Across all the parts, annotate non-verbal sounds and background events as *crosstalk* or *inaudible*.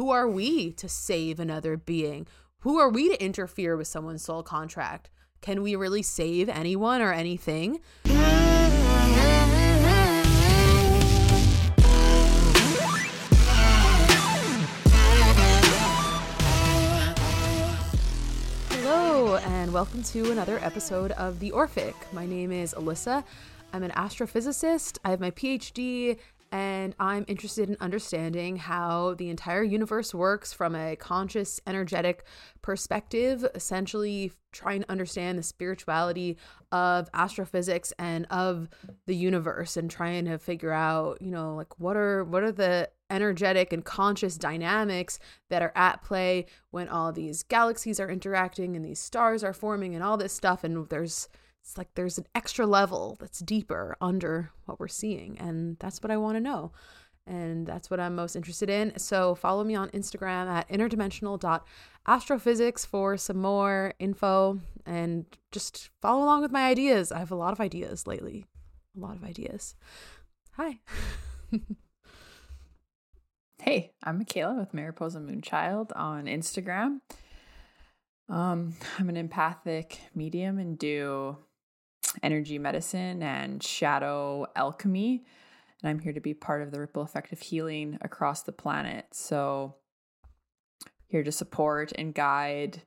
who are we to save another being? Who are we to interfere with someone's soul contract? Can we really save anyone or anything? Hello, and welcome to another episode of The Orphic. My name is Alyssa. I'm an astrophysicist. I have my PhD, and I'm interested in understanding how the entire universe works from a conscious, energetic perspective, essentially trying to understand the spirituality of astrophysics and of the universe and trying to figure out, you know, like what are what are the energetic and conscious dynamics that are at play when all these galaxies are interacting and these stars are forming and all this stuff. And there's it's like there's an extra level that's deeper under what we're seeing and that's what i want to know and that's what i'm most interested in. So follow me on instagram at interdimensional.astrophysics for some more info and just follow along with my ideas. I have a lot of ideas lately a lot of ideas. Hi. *laughs* Hey i'm Mikayla with mariposa moonchild on instagram. Um, I'm an empathic medium and do energy medicine and shadow alchemy. And I'm here to be part of the ripple effect of healing across the planet. So, here to support and guide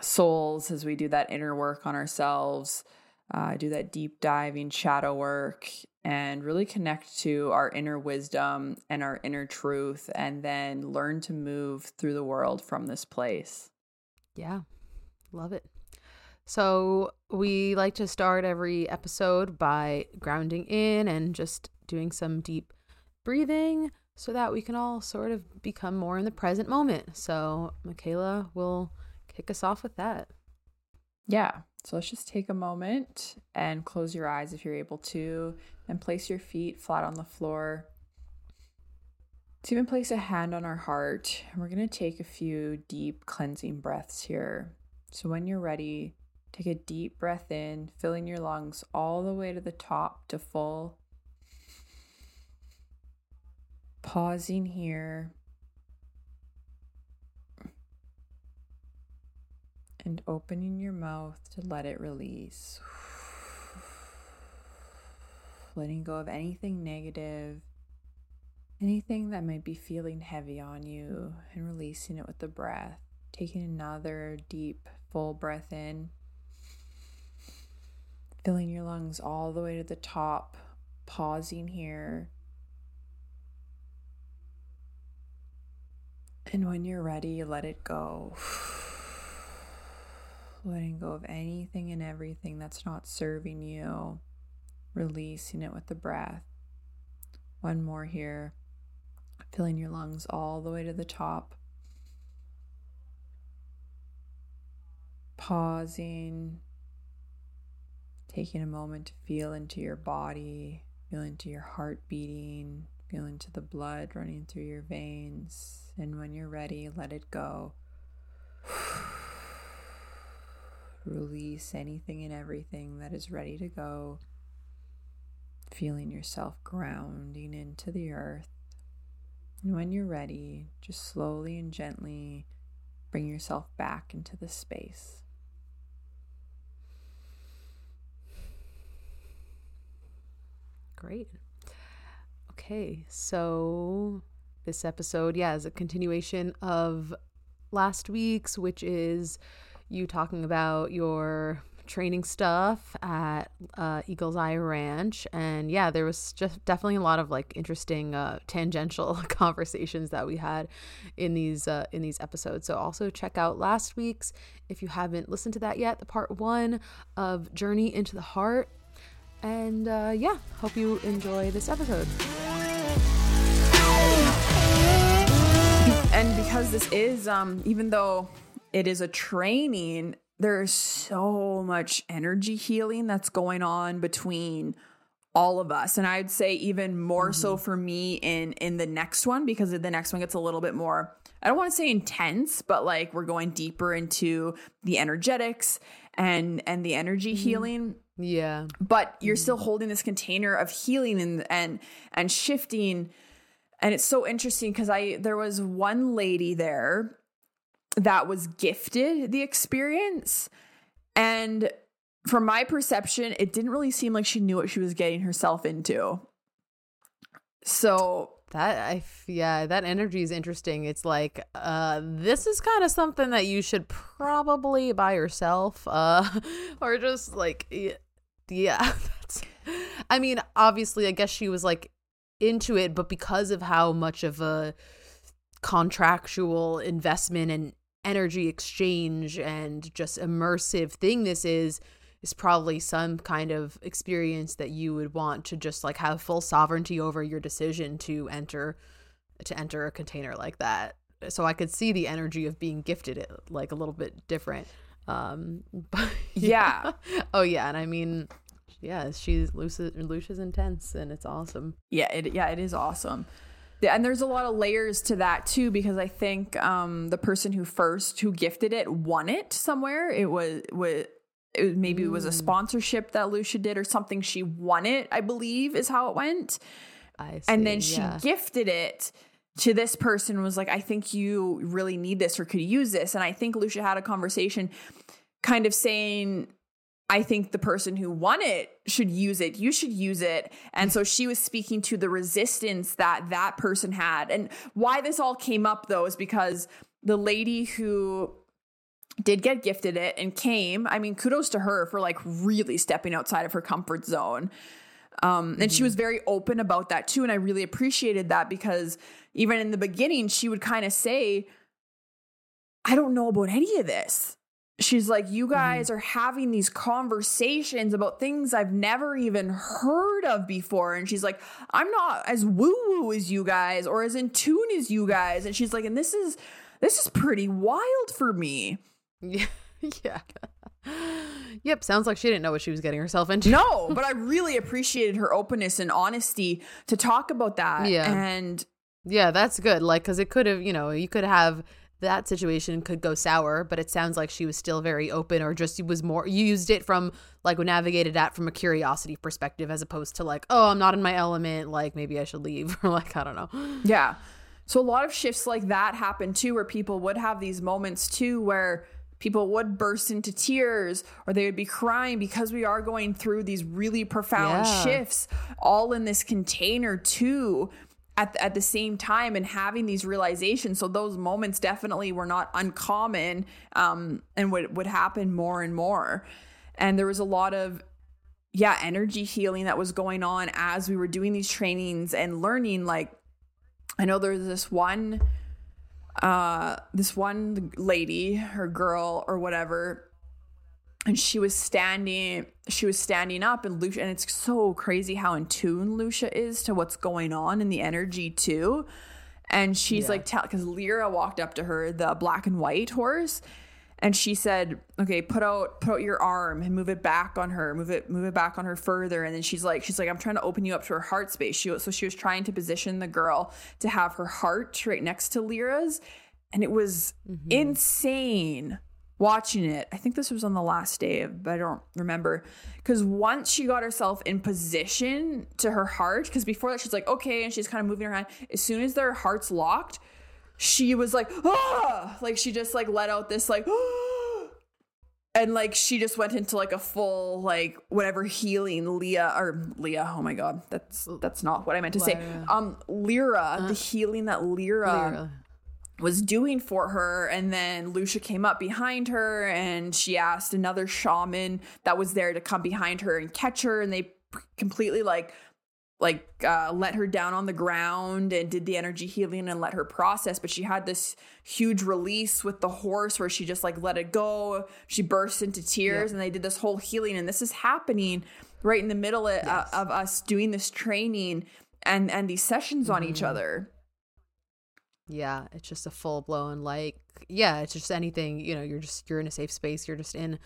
souls as we do that inner work on ourselves, uh, do that deep diving shadow work, and really connect to our inner wisdom and our inner truth, and then learn to move through the world from this place. Yeah, love it. So, we like to start every episode by grounding in and just doing some deep breathing so that we can all sort of become more in the present moment. So, Mikayla will kick us off with that. Yeah. So, let's just take a moment and close your eyes if you're able to, and place your feet flat on the floor. To even place a hand on our heart, and we're going to take a few deep cleansing breaths here. So, when you're ready, Take a deep breath in, filling your lungs all the way to the top to full. Pausing here. And opening your mouth to let it release. Letting go of anything negative, anything that might be feeling heavy on you, and releasing it with the breath. Taking another deep, full breath in filling your lungs all the way to the top, pausing here. And when you're ready, let it go. *sighs* Letting go of anything and everything that's not serving you, releasing it with the breath. One more here, filling your lungs all the way to the top. Pausing, Taking a moment to feel into your body, feel into your heart beating, feel into the blood running through your veins. And when you're ready, let it go. *sighs* Release anything and everything that is ready to go. Feeling yourself grounding into the earth. And when you're ready, just slowly and gently bring yourself back into the space. Great. Okay, so this episode, yeah, is a continuation of last week's, which is you talking about your training stuff at uh, Eagle's Eye Ranch. And yeah, there was just definitely a lot of like interesting uh, tangential *laughs* conversations that we had in these uh, in these episodes. So also check out last week's if you haven't listened to that yet, the part one of Journey into the Heart. And uh, yeah, hope you enjoy this episode. And because this is, um, even though it is a training, there's so much energy healing that's going on between all of us and i'd say even more mm-hmm. so for me in in the next one because the next one gets a little bit more i don't want to say intense but like we're going deeper into the energetics and and the energy mm-hmm. healing yeah. But you're still holding this container of healing and and and shifting And it's so interesting because I there was one lady there that was gifted the experience. And from my perception, it didn't really seem like she knew what she was getting herself into. So that I yeah, that energy is interesting. It's like uh this is kind of something that you should probably buy yourself uh *laughs* or just like yeah, *laughs* that's I mean, obviously I guess she was like into it, but because of how much of a contractual investment and energy exchange and just immersive thing this is is probably some kind of experience that you would want to just like have full sovereignty over your decision to enter to enter a container like that. So i could see the energy of being gifted it like a little bit different um *laughs* but yeah, yeah. *laughs* oh yeah and i mean yeah she's Loesje Loesje's intense and it's awesome. Yeah it yeah it is awesome. And there's a lot of layers to that too because i think um the person who first who gifted it won it somewhere. It was was it maybe mm. it was a mm. sponsorship that Loesje did or something she won it I believe is how it went see, and then she yeah. gifted it to this person was like I think you really need this or could use this and I think Loesje had a conversation kind of saying I think the person who won it should use it. You should use it. And so she was speaking to the resistance that that person had. And why this all came up though is because the lady who did get gifted it and came. I mean, kudos to her for like really stepping outside of her comfort zone. Um, and mm-hmm. she was very open about that too. And I really appreciated that because even in the beginning, she would kind of say, I don't know about any of this she's like, You mm-hmm. guys mm-hmm. are having these conversations about things I've never even heard of before. And she's like, I'm not as woo woo as you guys or as in tune as you guys. And she's like, And this is this is pretty wild for me. Yeah. *laughs* yeah. Yep, sounds like she didn't know what she was getting herself into. No, *laughs* but I really appreciated her openness and honesty to talk about that. Yeah. And yeah, that's good. Like, cause it could have, you know, you could have that situation could go sour, but it sounds like she was still very open or just was more used it from like navigated that from a curiosity perspective as opposed to like, oh, I'm not in my element, like maybe I should leave *laughs* or like I don't know. Yeah. So a lot of shifts like that happen too where people would have these moments too where people would burst into tears or they would be crying because we are going through these really profound yeah. shifts all in this container too at the, at the same time and having these realizations. So those moments definitely were not uncommon um, and would would happen more and more. And there was a lot of yeah energy healing that was going on as we were doing these trainings and learning. Like I know there's this one uh this one lady or girl or whatever and she was standing she was standing up and Loesje and it's so crazy how in tune Loesje is to what's going on in the energy too. And she's yeah. like tell because Lyra walked up to her, the black and white horse, and she said, Okay, put out put out your arm and move it back on her, move it, move it back on her further. And then she's like, she's like, I'm trying to open you up to her heart space. She so she was trying to position the girl to have her heart right next to Lyra's. And it was mm-hmm. insane watching it. I think this was on the last day of, but I don't remember. Because once she got herself in position to her heart, because before that she's like, okay, and she's kind of moving her hand. As soon as their hearts locked, she was like, ah, like she just like let out this like, ah! *gasps* and like she just went into like a full like whatever healing Leah or Leah. Oh my god, that's that's not what I meant to Lyra. say. Um, Lyra, uh, the healing that Lyra. Lyra was doing for her and then Loesje came up behind her and she asked another shaman that was there to come behind her and catch her and they completely like like uh, let her down on the ground and did the energy healing and let her process but she had this huge release with the horse where she just like let it go she burst into tears yeah. and they did this whole healing and this is happening right in the middle of, yes. uh, of us doing this training and and these sessions mm-hmm. on each mm-hmm. other yeah, it's just a full blown like yeah, it's just anything, you know, you're just you're in a safe space, you're just in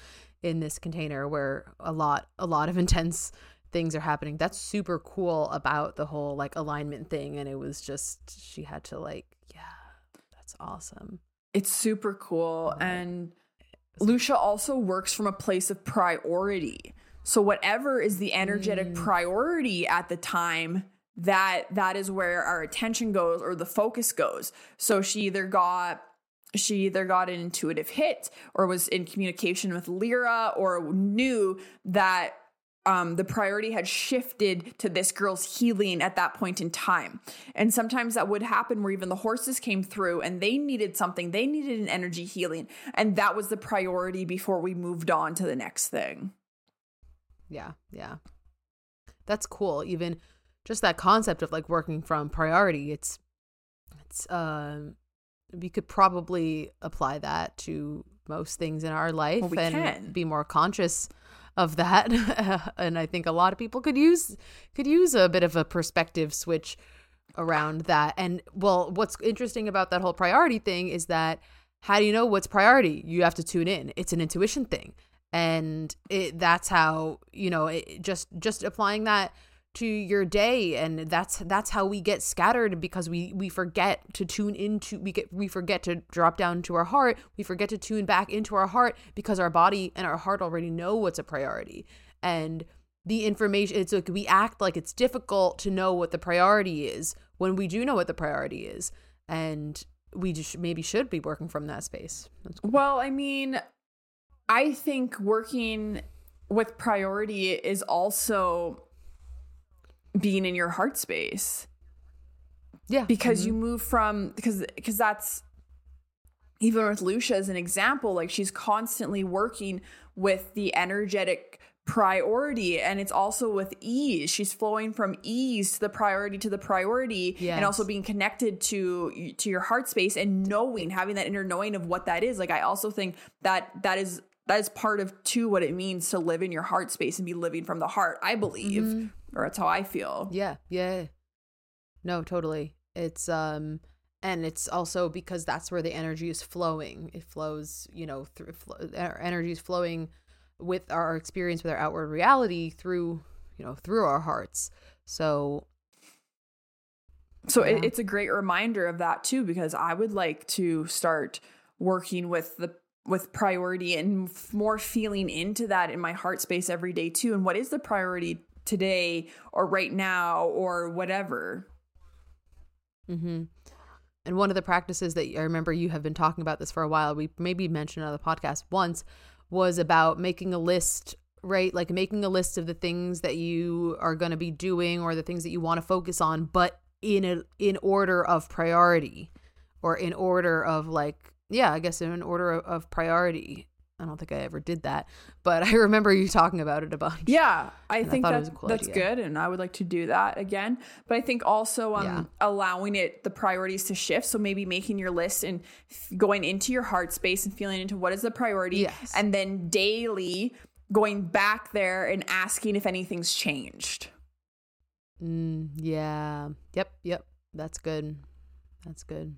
in this container where a lot a lot of *laughs* intense things are happening. That's super cool about the whole like alignment thing and it was just she had to like yeah, that's awesome. It's super cool and Loesje also works from a place of priority. So whatever is the energetic mm. priority at the time that that is where our attention goes or the focus goes. So she either got she either got an intuitive hit or was in communication with Lyra or knew that um, the priority had shifted to this girl's healing at that point in time. And sometimes that would happen where even the horses came through and they needed something, they needed an energy healing. And that was the priority before we moved on to the next thing. Yeah, yeah. That's cool. Even just that concept of like working from priority, it's, it's, um, we could probably apply that to most things in our life well, we and can. be more conscious of that. *laughs* And i think a lot of people could use could use a bit of a perspective switch around that. And well what's interesting about that whole priority thing is that how do you know what's priority? You have to tune in. It's an intuition thing. And it that's how you know it, just just applying that to your day and that's that's how we get scattered because we we forget to tune into we get we forget to drop down to our heart. We forget to tune back into our heart because our body and our heart already know what's a priority. And the information it's like we act like it's difficult to know what the priority is when we do know what the priority is. And we just maybe should be working from that space. Cool. well i mean i think working with priority is also being in your heart space. Yeah. Because mm-hmm. you move from because because that's even with Loesje as an example, like she's constantly working with the energetic priority and it's also with ease she's flowing from ease to the priority to the priority yes. and also being connected to to your heart space and knowing having that inner knowing of what that is like i also think that that is that is part of too what it means to live in your heart space and be living from the heart i believe mm-hmm or that's how I feel. Yeah, yeah. No, totally. It's um and it's also because that's where the energy is flowing. It flows, you know, through our energy is flowing with our experience with our outward reality through, you know, through our hearts. So so yeah. it, it's a great reminder of that too because I would like to start working with the with priority and more feeling into that in my heart space every day too and what is the priority today or right now or whatever. Mm-hmm. And one of the practices that I remember you have been talking about this for a while, we maybe mentioned on the podcast once, was about making a list, right? Like making a list of the things that you are going to be doing or the things that you want to focus on, but in a in order of priority or in order of like yeah, I guess in an order of priority. I don't think I ever did that, but *laughs* I remember you talking about it a bunch. Yeah, I think that, cool that's idea. good, and I would like to do that again. But I think also um, yeah. allowing it the priorities to shift. So maybe making your list and f- going into your heart space and feeling into what is the priority, yes. and then daily going back there and asking if anything's changed. Mm, yeah. Yep. Yep. That's good. That's good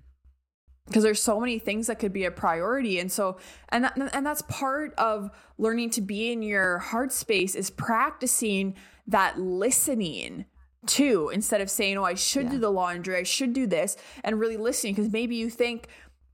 because there's so many things that could be a priority and so and that, and that's part of learning to be in your heart space is practicing that listening too instead of saying oh I should yeah. do the laundry I should do this and really listening because maybe you think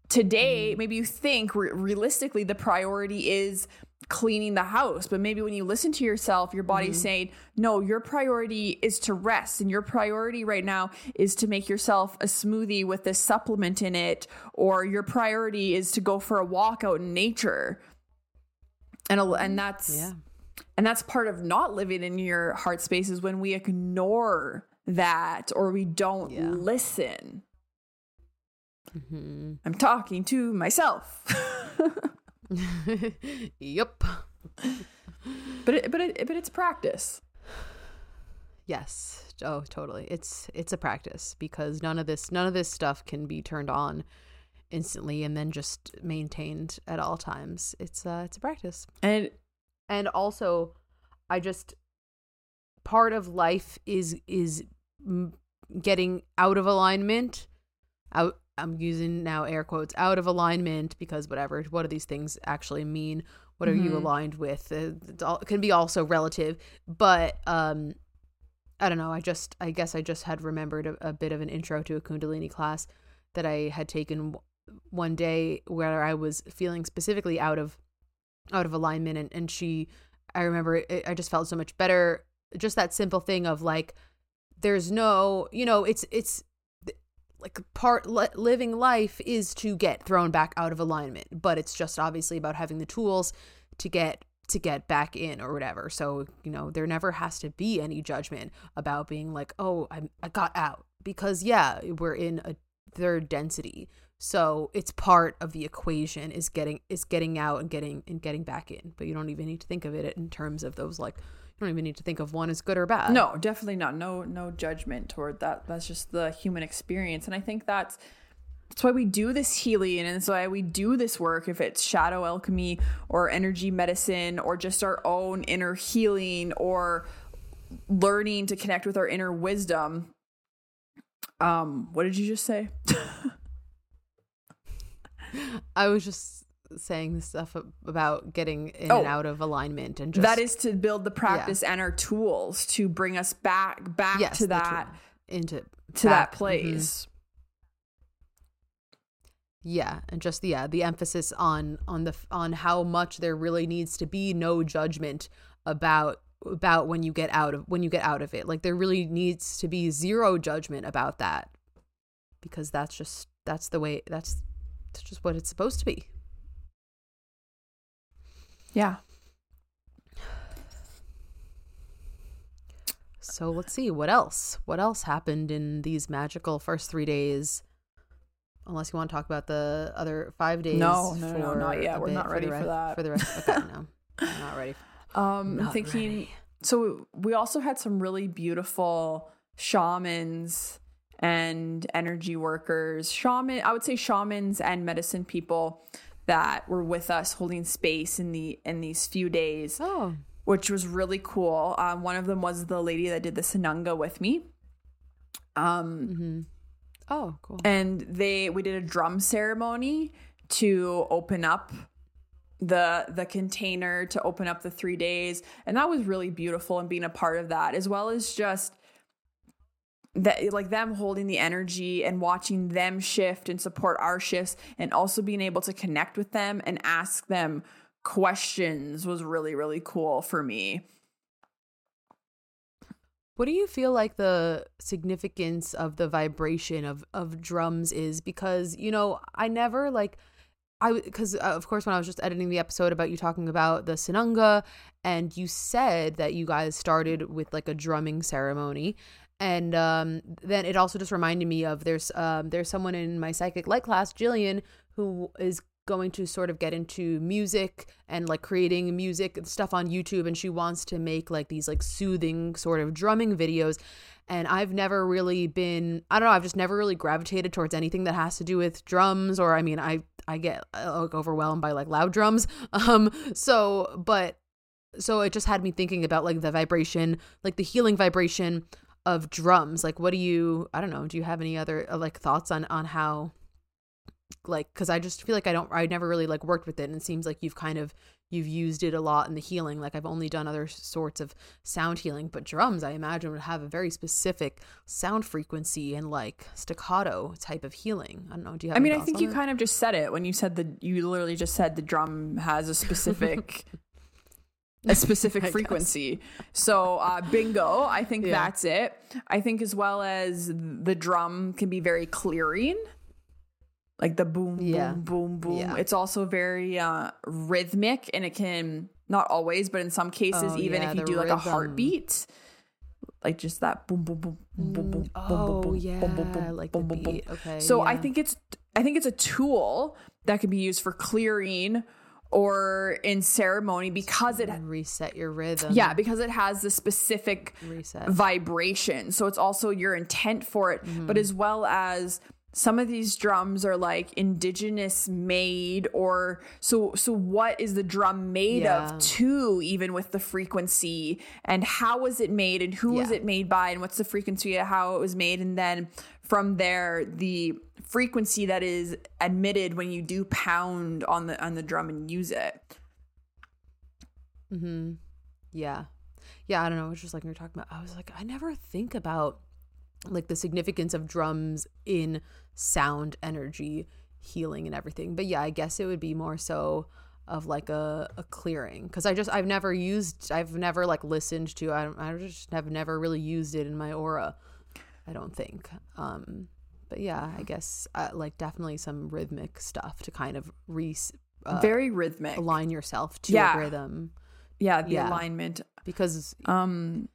today mm-hmm. maybe you think re- realistically the priority is cleaning the house. But maybe when you listen to yourself, your body's mm-hmm. saying, no, your priority is to rest. And your priority right now is to make yourself a smoothie with this supplement in it. Or your priority is to go for a walk out in nature. And, and that's, yeah. and that's part of not living in your heart space is when we ignore that or we don't yeah. listen. Mm-hmm. I'm talking to myself. *laughs* *laughs* yep. But it, but it, but it's practice. Yes. Oh, totally. It's it's a practice because none of this none of this stuff can be turned on instantly and then just maintained at all times. It's uh it's a practice. And and also I just part of life is is getting out of alignment out I'm using now air quotes out of alignment because whatever what do these things actually mean? What are mm-hmm. you aligned with? It, all, it can be also relative but um I don't know I just I guess I just had remembered a, a bit of an intro to a kundalini class that I had taken one day where I was feeling specifically out of out of alignment and, and she I remember it, I just felt so much better. Just that simple thing of like there's no, you know, it's it's like part li- living life is to get thrown back out of alignment, but it's just obviously about having the tools to get to get back in or whatever. So, you know, there never has to be any judgment about being like, "Oh, I I got out." Because yeah, we're in a third density. So, it's part of the equation is getting is getting out and getting and getting back in. But you don't even need to think of it in terms of those like don't even need to think of one as good or bad. No, definitely not. No no judgment toward that. That's just the human experience. And I think that's that's why we do this healing and that's why we do this work if it's shadow alchemy or energy medicine or just our own inner healing or learning to connect with our inner wisdom um what did you just say *laughs* i was just saying this stuff about getting in oh, and out of alignment and just, that is to build the practice yeah. and our tools to bring us back back yes, to that into to back. that place mm-hmm yeah, and just the yeah, the emphasis on on the on how much there really needs to be no judgment about about when you get out of when you get out of it. Like there really needs to be zero judgment about that. Because that's just that's the way that's that's just what it's supposed to be. Yeah. So let's see what else. What else happened in these magical first 3 days? unless you want to talk about the other five days. No, no, no, not yet. We're not ready for, for, that. For the rest, okay, *laughs* no, I'm not ready. Um, not thinking. Ready. So we also had some really beautiful shamans and energy workers, shaman. I would say shamans and medicine people that were with us holding space in the in these few days. Oh. Which was really cool. Um, one of them was the lady that did the Sananga with me. Um, mm-hmm Oh, cool. And they we did a drum ceremony to open up the the container to open up the 3 days and that was really beautiful and being a part of that as well as just that like them holding the energy and watching them shift and support our shifts and also being able to connect with them and ask them questions was really really cool for me what do you feel like the significance of the vibration of of drums is? Because you know, I never like. I because uh, of course when I was just editing the episode about you talking about the Sananga and you said that you guys started with like a drumming ceremony and um, then it also just reminded me of there's um, there's someone in my psychic light class Jillian who is going to sort of get into music and like creating music and stuff on YouTube and she wants to make like these like soothing sort of drumming videos. And I've never really been I don't know I've just never really gravitated towards anything that has to do with drums or I mean I I get uh, like overwhelmed by like loud drums. *laughs* Um so but so it just had me thinking about like the vibration like the healing vibration of drums like what do you I don't know do you have any other uh, like thoughts on on how like because i just feel like i don't i never really like worked with it and it seems like you've kind of you've used it a lot in the healing like i've only done other sorts of sound healing but drums i imagine would have a very specific sound frequency and like staccato type of healing. I don't know do you have i mean i think you kind of just said it when you said that you literally just said the drum has a specific *laughs* a specific frequency. So uh, bingo, I think yeah. that's it. I think as well as the drum can be very clearing like the boom yeah. boom boom boom yeah. it's also very uh rhythmic and it can not always but in some cases oh, even if you do rhythm. like a heartbeat like just that boom boom boom boom boom boom oh, boom boom yeah, boom boom boom like boom boom boom okay so i think it's i think it's a tool that can be used for clearing or in ceremony because it reset your rhythm. Yeah, because it has the specific reset vibration. So it's also your intent for it, mm-hmm. but as well as some of these drums are like indigenous made or so so what is the drum made yeah. of too even with the frequency and how was it made and who yeah. was it made by and what's the frequency of how it was made and then from there the frequency that is admitted when you do pound on the on the drum and use it mhm yeah yeah i don't know it's just like were talking about i was like i never think about like the significance of drums in sound energy healing and everything. But yeah, I guess it would be more so of like a, a clearing because I just I've never used I've never like listened to I I just have never really used it in my aura. I don't think. Um, but yeah, I guess uh, like definitely some rhythmic stuff to kind of re uh, Very rhythmic. align yourself to Yeah. a rhythm Yeah, the Yeah. alignment. because Um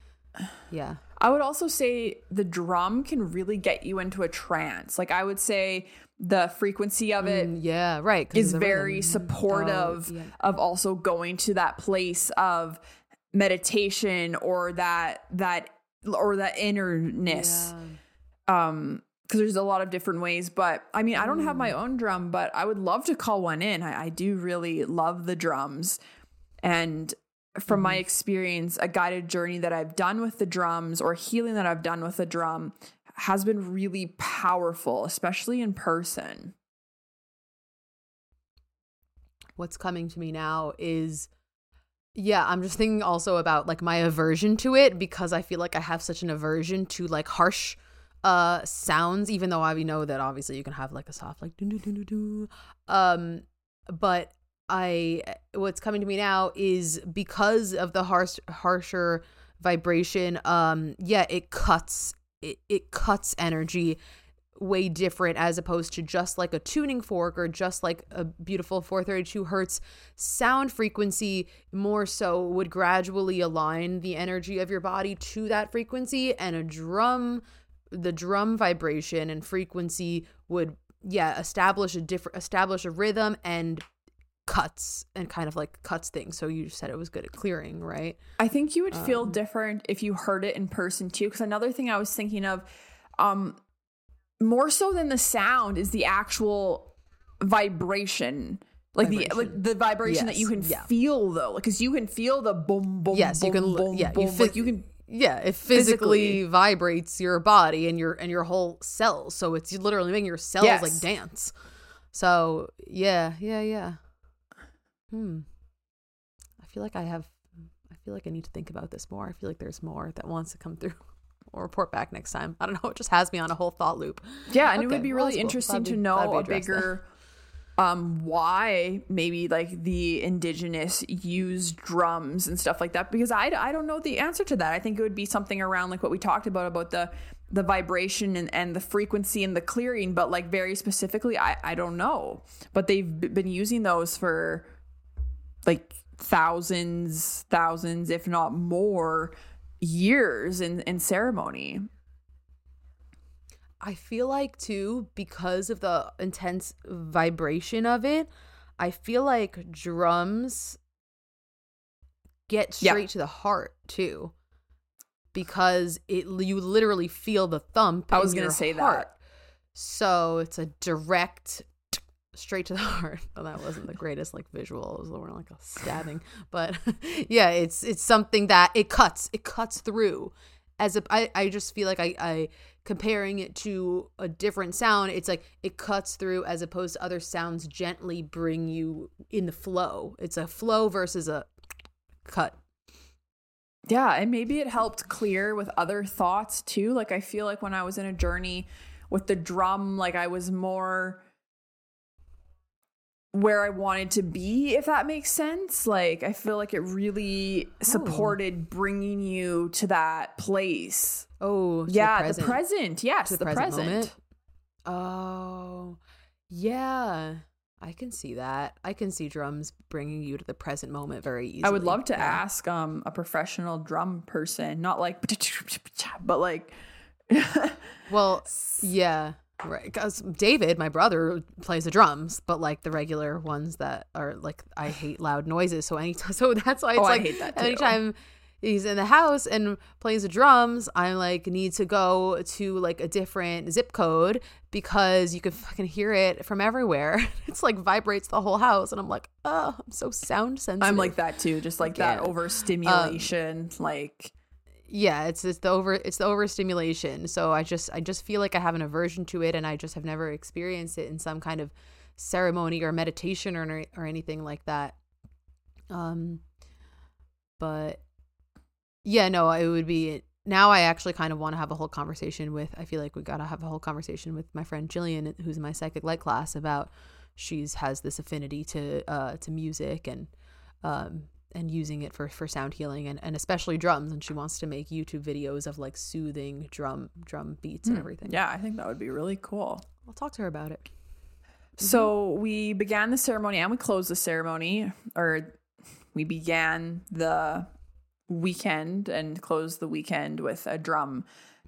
yeah, I would also say the drum can really get you into a trance. Like I would say the frequency of it Mm, yeah, right, is very rhythm. supportive Oh, yeah. of also going to that place of meditation or that that or that innerness Yeah. um because there's a lot of different ways but i mean i don't have Mm. my own drum but i would love to call one in i, I do really love the drums and from my Mm-hmm. experience a guided journey that i've done with the drums or healing that i've done with the drum has been really powerful especially in person what's coming to me now is yeah i'm just thinking also about like my aversion to it because i feel like i have such an aversion to like harsh uh sounds even though i know that obviously you can have like a soft like doo doo doo doo doo. Um but i what's coming to me now is because of the harsh harsher vibration um yeah it cuts it, it cuts energy way different as opposed to just like a tuning fork or just like a beautiful 432 hertz sound frequency. More so would gradually align the energy of your body to that frequency and a drum the drum vibration and frequency would yeah establish a different establish a rhythm and cuts and kind of like cuts things so you said it was good at clearing right I think you would feel Um, different if you heard it in person too. Because another thing I was thinking of, um, more so than the sound, is the actual vibration, like the like the vibration that you can yeah. feel though, because you can feel the boom boom. yes you can boom, yeah boom, you, like you can yeah it physically, physically. vibrates your body and your and your whole cells so it's literally making your cells Yes. like dance so yeah yeah yeah hmm i feel like i have i feel like i need to think about this more i feel like there's more that wants to come through *laughs* or report back next time i don't know it just has me on a whole thought loop Yeah, and it would be really cool. interesting to we- glad we know a bigger that. Um why maybe like the indigenous use drums and stuff like that because I, I don't know the answer to that. I think it would be something around like what we talked about about the the vibration and, and the frequency and the clearing, but like very specifically I I don't know. But they've been using those for like thousands thousands if not more years in in ceremony. I feel like too because of the intense vibration of it, I feel like drums get Yeah. straight to the heart too. Because it you literally feel the thump. I was gonna your say that. So it's a direct straight to the *laughs* heart. Well, that wasn't the greatest like visual. It was more like a stabbing. but *laughs* yeah, it's it's something that it cuts. It cuts through. As a, I, I just feel like I, I comparing it to a different sound, it's like it cuts through as opposed to other sounds gently bring you in the flow. It's a flow versus a cut. Yeah, and maybe it helped clear with other thoughts too. Like I feel like when I was in a journey with the drum, like I was more where I wanted to be, if that makes sense. Like I feel like it really supported bringing you to that place. Oh, yeah, present. the present. Yes, To the, present. moment. Oh, yeah. I can see that. I can see drums bringing you to the present moment very easily. I would love to Yeah. ask um a professional drum person, not like *laughs* but like Well, yeah, right. Because David, my brother, plays the drums, but like the regular ones that are like I hate loud noises. So anytime, *laughs* so that's why oh, it's Oh, I like hate that anytime he's in the house and plays the drums, I like need to go to like a different zip code because you can fucking hear it from everywhere. *laughs* It's like vibrates the whole house, and I'm like, oh, I'm so sound sensitive. I'm like that too, just like that overstimulation, like yeah it's it's the over it's the overstimulation. So i just i just feel like i have an aversion to it and i just have never experienced it in some kind of ceremony or meditation or or anything like that. Um but yeah no it would be now i actually kind of want to have a whole conversation with i feel like we got to have a whole conversation with my friend jillian who's in my psychic light class about she's has this affinity to uh to music and um and using it for for sound healing and, and especially drums and she wants to make youtube videos of like soothing drum drum beats and hmm. everything Yeah, I think that would be really cool. i'll talk to her about it So we began the ceremony and we closed the ceremony, or we began the weekend and closed the weekend with a drum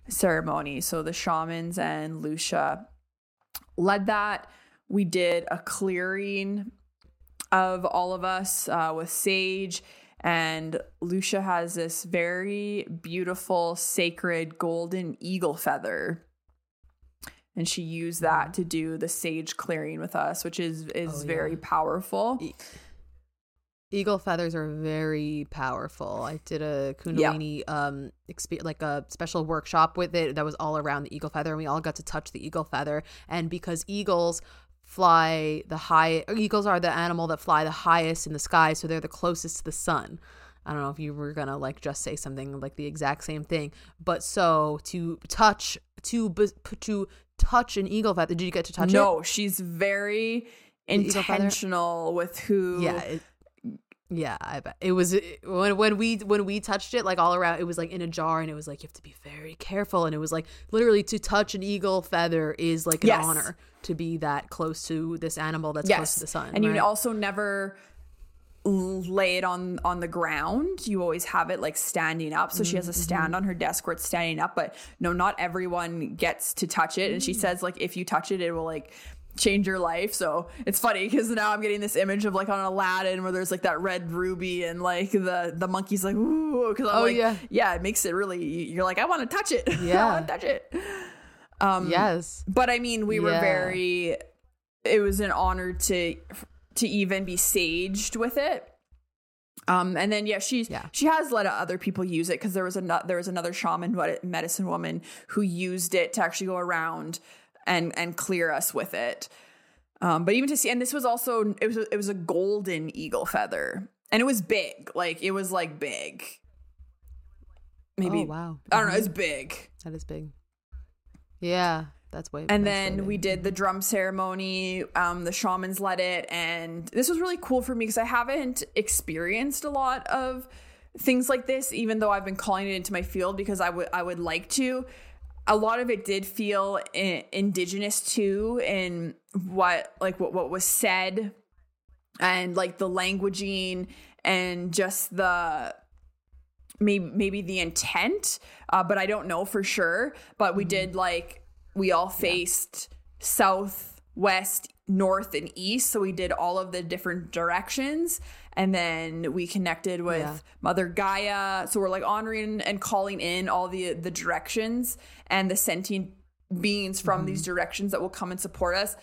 ceremony. So the shamans and Loesje led that. We did a clearing of all of us uh, with sage. And Loesje has this very beautiful, sacred golden eagle feather. And she used that to do the sage clearing with us which is is Oh, very powerful. E- eagle feathers are very powerful. I did a kundalini um exp- like a special workshop with it that was all around the eagle feather and we all got to touch the eagle feather. And because eagles fly the high eagles are the animal that fly the highest in the sky so they're the closest to the sun I don't know if you were gonna like just say something like the exact same thing, but so to touch to to touch an eagle feather. Did you get to touch it? no she's very intentional with who yeah it, yeah i bet. It was when when we when we touched it like all around it was like in a jar and it was like you have to be very careful and it was like literally to touch an eagle feather is like an Yes. honor to be that close to this animal that's close to the sun and you also never lay it on on the ground. You always have it like standing up. So she has a Mm-hmm. stand on her desk where it's standing up but no not everyone gets to touch it. Mm. and she says like if you touch it it will like change your life so it's funny because now i'm getting this image of like on aladdin where there's like that red ruby and like the the monkey's like ooh because i'm Oh, like yeah. yeah it makes it really you're like i want to touch it *laughs* Yeah. i want to touch it um yes but I mean, we were very. It was an honor to to even be saged with it. Um, and then yeah, she's Yeah. she has let other people use it because there was a there was another shaman medicine woman who used it to actually go around and and clear us with it. Um, but even to see, and this was also it was it was a golden eagle feather, and it was big, like it was like big. Maybe oh wow I don't know, it's big. that is big yeah that's way And that's way then big. we did the drum ceremony. Um, the shamans led it, and this was really cool for me because I haven't experienced a lot of things like this. Even though I've been calling it into my field because I would I would like to. A lot of it did feel I- indigenous too, in what like what what was said, and like the languaging and just the maybe maybe the intent uh, but i don't know for sure. But we did like we all faced south west north and east. So we did all of the different directions and then we connected with Yeah. mother gaia. So we're like honoring and calling in all the the directions and the sentient beings from these directions that will come and support us.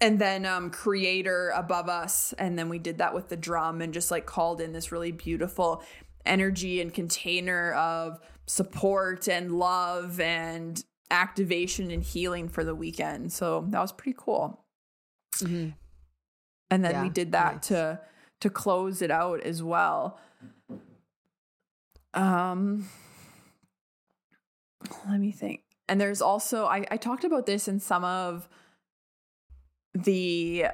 And then um creator above us. And then we did that with the drum and just like called in this really beautiful energy and container of support and love and activation and healing for the weekend. So that was pretty cool. Mhm. and then we did that nice. to to close it out as well. Um let me think. And there's also i, I talked about this in some of the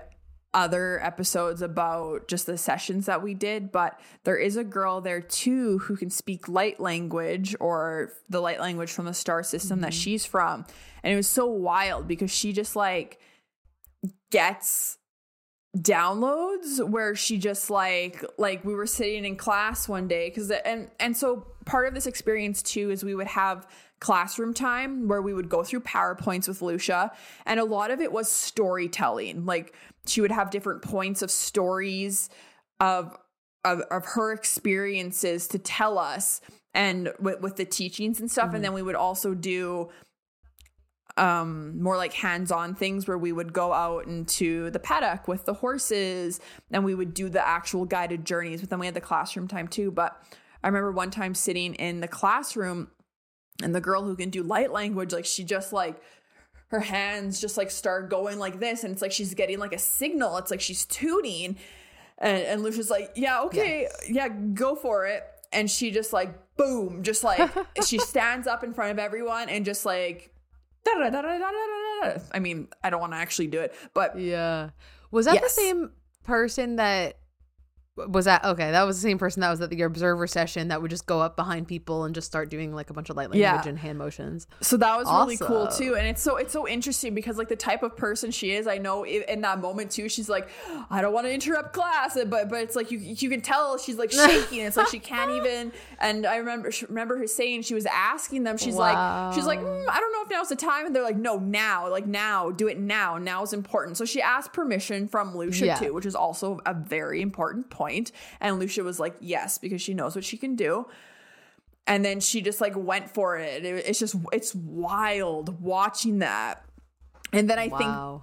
other episodes about just the sessions that we did, but there is a girl there too who can speak light language or the light language from the star system that she's from. And it was so wild because she just like gets downloads where she just like like we were sitting in class one day because and and so part of this experience too is we would have classroom time where we would go through powerpoints with Loesje and a lot of it was storytelling. Like she would have different points of stories of of, of her experiences to tell us and with, with the teachings and stuff and mm-hmm. then we would also do um more like hands-on things where we would go out into the paddock with the horses and we would do the actual guided journeys but then we had the classroom time too. But i remember one time sitting in the classroom and the girl who can do light language like she just like her hands just like start going like this and it's like she's getting like a signal. It's like she's tuning. And, and Loesje's like yeah okay. Yeah go for it. And she just like boom just like *laughs* she stands up in front of everyone and just like. I mean, I don't want to actually do it, but Yeah. Was that the same person that Was that okay? That was the same person that was at the observer session that would just go up behind people and just start doing like a bunch of light language Yeah. and hand motions. So that was really cool too, and it's so it's so interesting because like the type of person she is, I know in that moment too, she's like, I don't want to interrupt class, but but it's like you you can tell she's like shaking. it's like she can't *laughs* even. And I remember remember her saying she was asking them, she's like she's like "Mm, I don't know if now's the time, and they're like, no, now, like now, do it now. Now is important. So she asked permission from Loesje Yeah. too, which is also a very important point. And Loesje was like, yes, because she knows what she can do and then she just like went for it. It- It's just it's wild watching that. And then I think wow.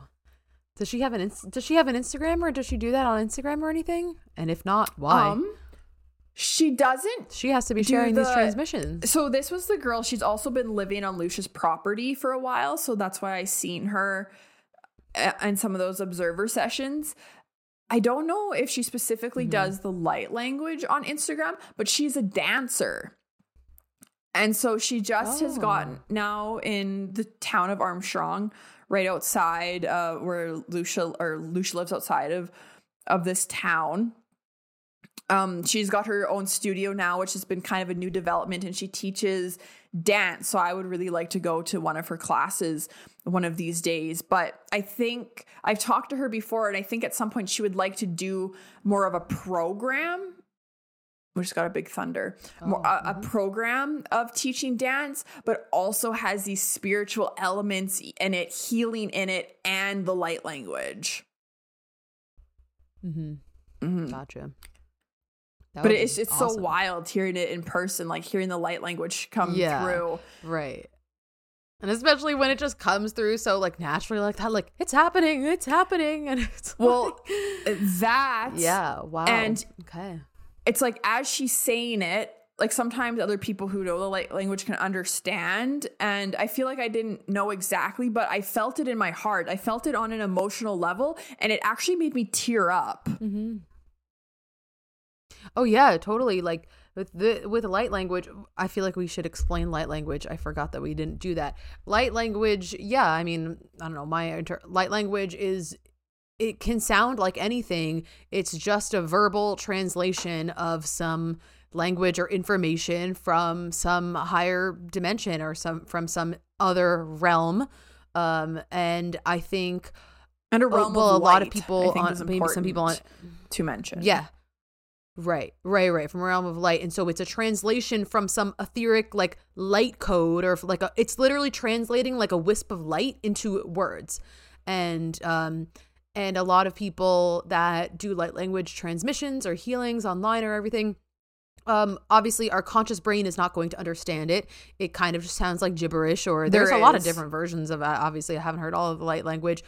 Does she have an Does she have an Instagram or does she do that on Instagram or anything? And if not, why? um she doesn't. she has to be sharing these transmissions. So this was the girl. She's also been living on Loesje's property for a while, so that's why I seen her uh, in some of those observer sessions. I don't know if she specifically does the light language on Instagram, but she's a dancer. And so she just has Oh. gotten now in the town of Armstrong, right outside uh, where Lucia or Lucia lives outside of of this town. Um, she's got her own studio now, which has been kind of a new development, and she teaches dance. So I would really like to go to one of her classes one of these days. But I think I've talked to her before, and I think at some point she would like to do more of a program. Which has got a big thunder, more, Oh, a, a program of teaching dance, but also has these spiritual elements in it, healing in it, and the light language. Mm-hmm. Mhm. Gotcha. That but it's it's so wild hearing it in person, like hearing the light language come Yeah. through. Right. And especially when it just comes through so like naturally like that, like it's happening, it's happening, *laughs* and it's Well, like- that yeah, wow, and- okay, it's like as she's saying it, like sometimes other people who know the light language can understand, and I feel like I didn't know exactly, but I felt it in my heart. I felt it on an emotional level, and it actually made me tear up. mm-hmm. Oh yeah, totally. Like with the with light language, I feel like we should explain light language. I forgot that we didn't do that. Light language, yeah. I mean, I don't know. My inter- light language is it can sound like anything. It's just a verbal translation of some language or information from some higher dimension or some from some other realm. Um, and I think And a oh, realm well, a lot of people on maybe some people on to mention. yeah. Right, right, right. From a realm of light. And so it's a translation from some etheric like light code or like a it's literally translating like a wisp of light into words. And um and a lot of people that do light language transmissions or healings online or everything um obviously our conscious brain is not going to understand it. It kind of just sounds like gibberish or There there's a lot of different versions of that obviously. I haven't heard all of the light language.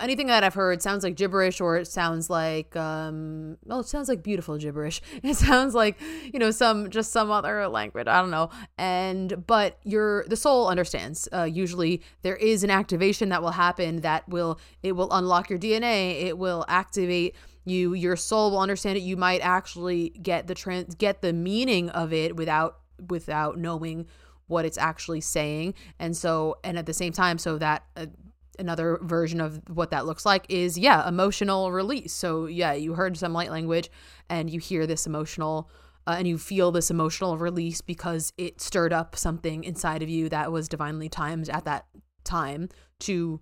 Anything that i've heard sounds like gibberish or it sounds like um well it sounds like beautiful gibberish. *laughs* It sounds like you know some just some other language i don't know. And but your the soul understands. Uh, usually there is an activation that will happen that will it will unlock your dna it will activate you your soul will understand it. You might actually get the trans get the meaning of it without without knowing what it's actually saying. And so and at the same time so that uh, another version of what that looks like is yeah emotional release. So yeah you heard some light language and you hear this emotional uh, and you feel this emotional release because it stirred up something inside of you that was divinely timed at that time to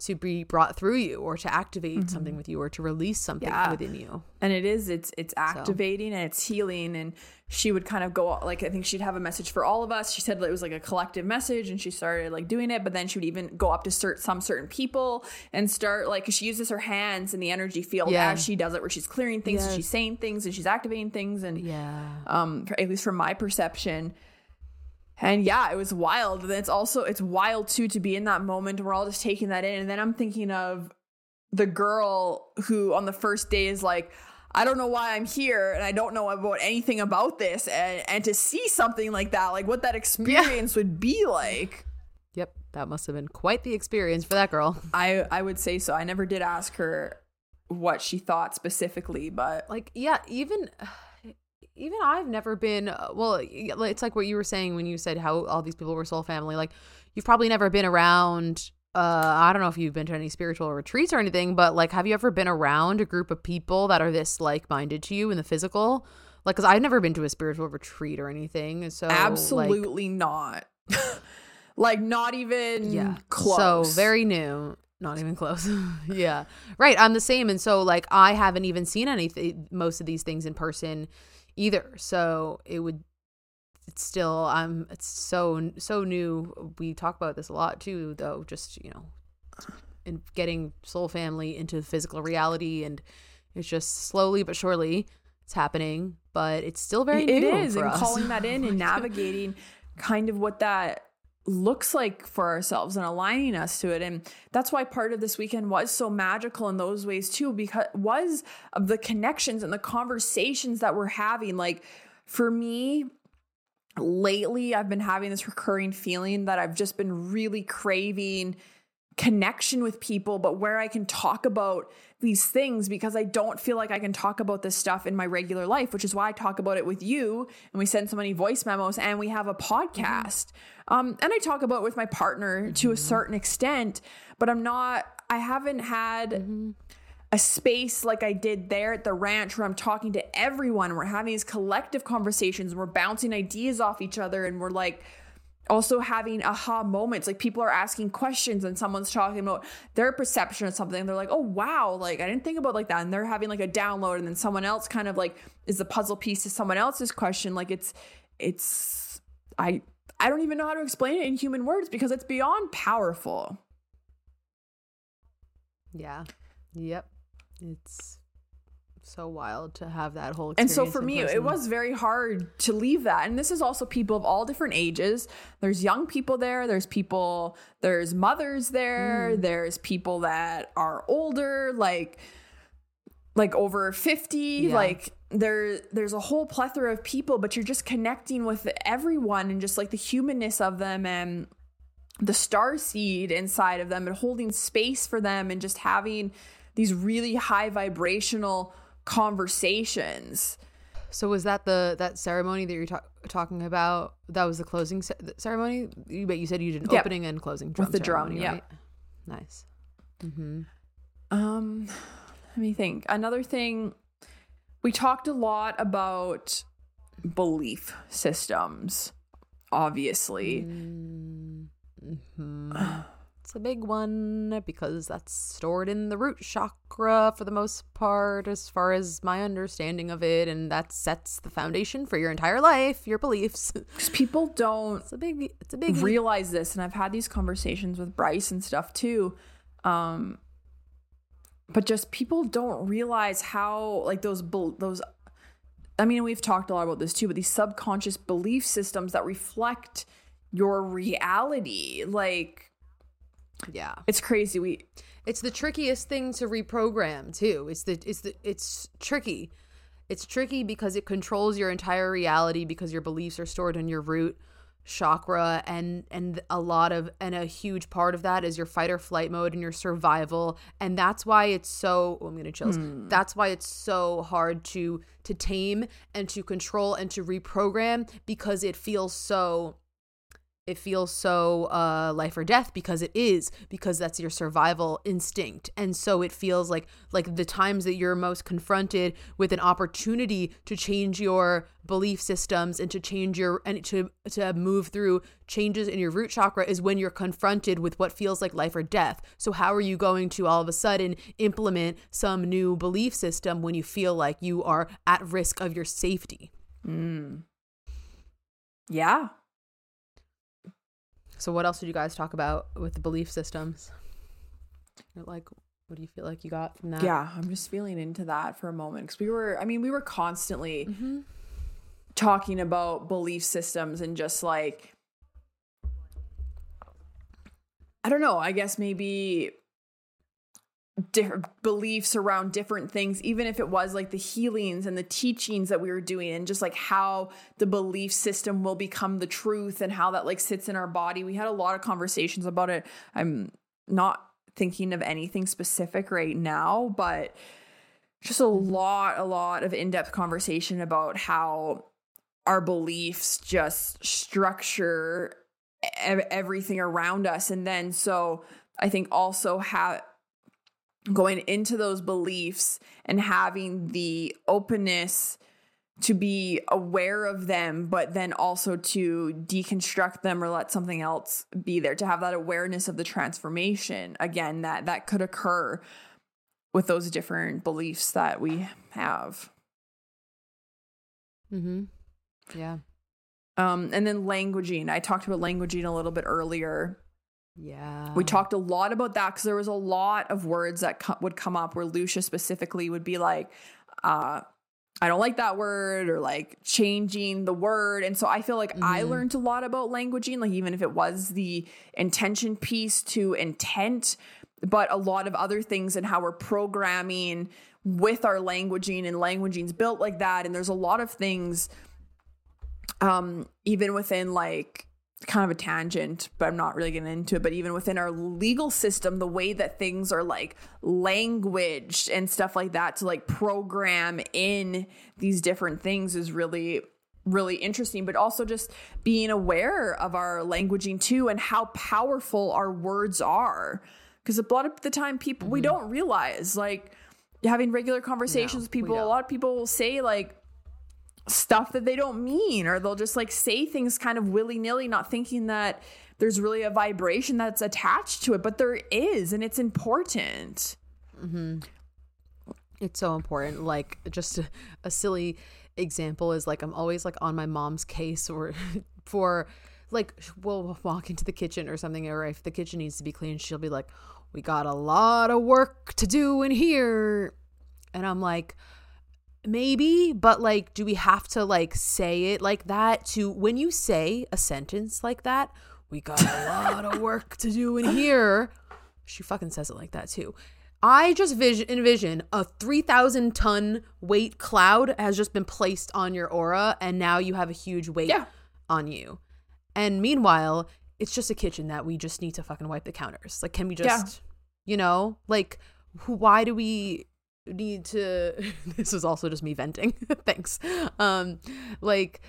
to be brought through you or to activate something with you or to release something Yeah. within you. And it is it's it's activating and it's healing. And she would kind of go like i think she'd have a message for all of us. She said that it was like a collective message and she started like doing it but then she would even go up to cert- some certain people and start like 'cause she uses her hands in the energy field Yeah. as she does it where she's clearing things and she's saying things and she's activating things. And yeah. um for, at least from my perception and yeah it was wild. And it's also it's wild too to be in that moment we're all just taking that in. And then i'm thinking of the girl who on the first day is like i don't know why i'm here and i don't know about anything about this. And, and to see something like that like what that experience would be like. Yep that must have been quite the experience for that girl. I i would say so. I never did ask her what she thought specifically but like yeah even even i've never been uh, well it's like what you were saying when you said how all these people were soul family like you've probably never been around uh, I don't know if you've been to any spiritual retreats or anything, but like, have you ever been around a group of people that are this like minded to you in the physical? Like, because I've never been to a spiritual retreat or anything. So, absolutely like, not. *laughs* like, not even yeah. close. So, very new. Not even close. *laughs* yeah. Right. I'm the same. And so, like, I haven't even seen anything, most of these things in person either. So, it would it's still I'm it's so so new. We talk about this a lot too, though. Just you know, and getting soul family into physical reality, and it's just slowly but surely it's happening. But it's still very it new. It is, and us. calling that in and *laughs* navigating kind of what that looks like for ourselves and aligning us to it. And that's why part of this weekend was so magical in those ways too because was of the connections and the conversations that we're having. Like for me lately I've been having this recurring feeling that I've just been really craving connection with people, but where I can talk about these things because I don't feel like I can talk about this stuff in my regular life, which is why I talk about it with you and we send so many voice memos and we have a podcast. Mm-hmm. Um, and I talk about it with my partner mm-hmm. to a mm-hmm. certain extent, but I'm not, I haven't had. Mm-hmm a space like I did there at the ranch where I'm talking to everyone. We're having these collective conversations. We're bouncing ideas off each other and we're like also having aha moments. Like people are asking questions and someone's talking about their perception of something. they're like, oh wow, like I didn't think about like that. And they're having like a download and then someone else kind of like is the puzzle piece to someone else's question. Like it's it's I I don't even know how to explain it in human words because it's beyond powerful. Yeah. Yep it's so wild to have that whole and so for me person. it was very hard to leave that and this is also people of all different ages there's young people there there's people there's mothers there mm. there's people that are older like like over 50 yeah. like there there's a whole plethora of people but you're just connecting with everyone and just like the humanness of them and the star seed inside of them and holding space for them and just having these really high vibrational conversations. So was that the that ceremony that you're ta- talking about? That was the closing ce- ceremony. You, but you said you did an yep. opening and closing drum with the drum. Yeah, right? nice. Mm-hmm. Um, let me think. Another thing, we talked a lot about belief systems. Obviously. Mm-hmm. *sighs* *sighs* A big one because that's stored in the root chakra for the most part, as far as my understanding of it, and that sets the foundation for your entire life, your beliefs. *laughs* Because people don't. It's a big. It's a big realize this, and I've had these conversations with Bryce and stuff too. Um, but just people don't realize how like those those I mean, we've talked a lot about this too, but these subconscious belief systems that reflect your reality, like yeah. It's crazy. We it's the trickiest thing to reprogram too. It's the it's the it's tricky. It's tricky because it controls your entire reality because your beliefs are stored in your root chakra and and a lot of and a huge part of that is your fight or flight mode and your survival and that's why it's so oh, I'm gonna chills hmm. that's why it's so hard to to tame and to control and to reprogram because it feels so it feels so uh, life or death because it is because that's your survival instinct. And so it feels like like the times that you're most confronted with an opportunity to change your belief systems and to change your and to to move through changes in your root chakra is when you're confronted with what feels like life or death. So how are you going to all of a sudden implement some new belief system when you feel like you are at risk of your safety? Mm. yeah so what else did you guys talk about with the belief systems? Like, what do you feel like you got from that? Yeah, I'm just feeling into that for a moment because we were, I mean, we were constantly mm-hmm. talking about belief systems and just like, I don't know, I guess maybe different beliefs around different things even if it was like the healings and the teachings that we were doing and just like how the belief system will become the truth and how that like sits in our body. We had a lot of conversations about it. I'm not thinking of anything specific right now but just a lot a lot of in-depth conversation about how our beliefs just structure everything around us. And then so I think also have going into those beliefs and having the openness to be aware of them, but then also to deconstruct them or let something else be there, to have that awareness of the transformation again that that could occur with those different beliefs that we have. Mm-hmm. Yeah. Um, and then languaging. I talked about languaging a little bit earlier. Yeah. We talked a lot about that because there was a lot of words that co- would come up where Loesje specifically would be like, uh, I don't like that word or like changing the word. And so I feel like mm-hmm. I learned a lot about languaging, like even if it was the intention piece to intent, but a lot of other things and how we're programming with our languaging and languaging's built like that. And there's a lot of things, um, even within like kind of a tangent, but I'm not really getting into it. But even within our legal system, the way that things are like languaged and stuff like that to like program in these different things is really really interesting but also just being aware of our languaging too and how powerful our words are because a lot of the time people mm-hmm. we don't realize like having regular conversations no, with people a lot of people will say like stuff that they don't mean or they'll just like say things kind of willy-nilly not thinking that there's really a vibration that's attached to it but there is and it's important. Mm-hmm. it's so important. Like just a, a silly example is like i'm always like on my mom's case or *laughs* for like we'll walk into the kitchen or something or if the kitchen needs to be cleaned she'll be like we got a lot of work to do in here. And i'm like maybe but like do we have to like say it like that? To when you say a sentence like that we got a lot of work to do in here. She fucking says it like that too. I just vision envision a 3000 ton weight cloud has just been placed on your aura and now you have a huge weight yeah. on you. And meanwhile it's just a kitchen that we just need to fucking wipe the counters. Like can we just yeah. you know like who, why do we need to *laughs* this is also just me venting *laughs* thanks um like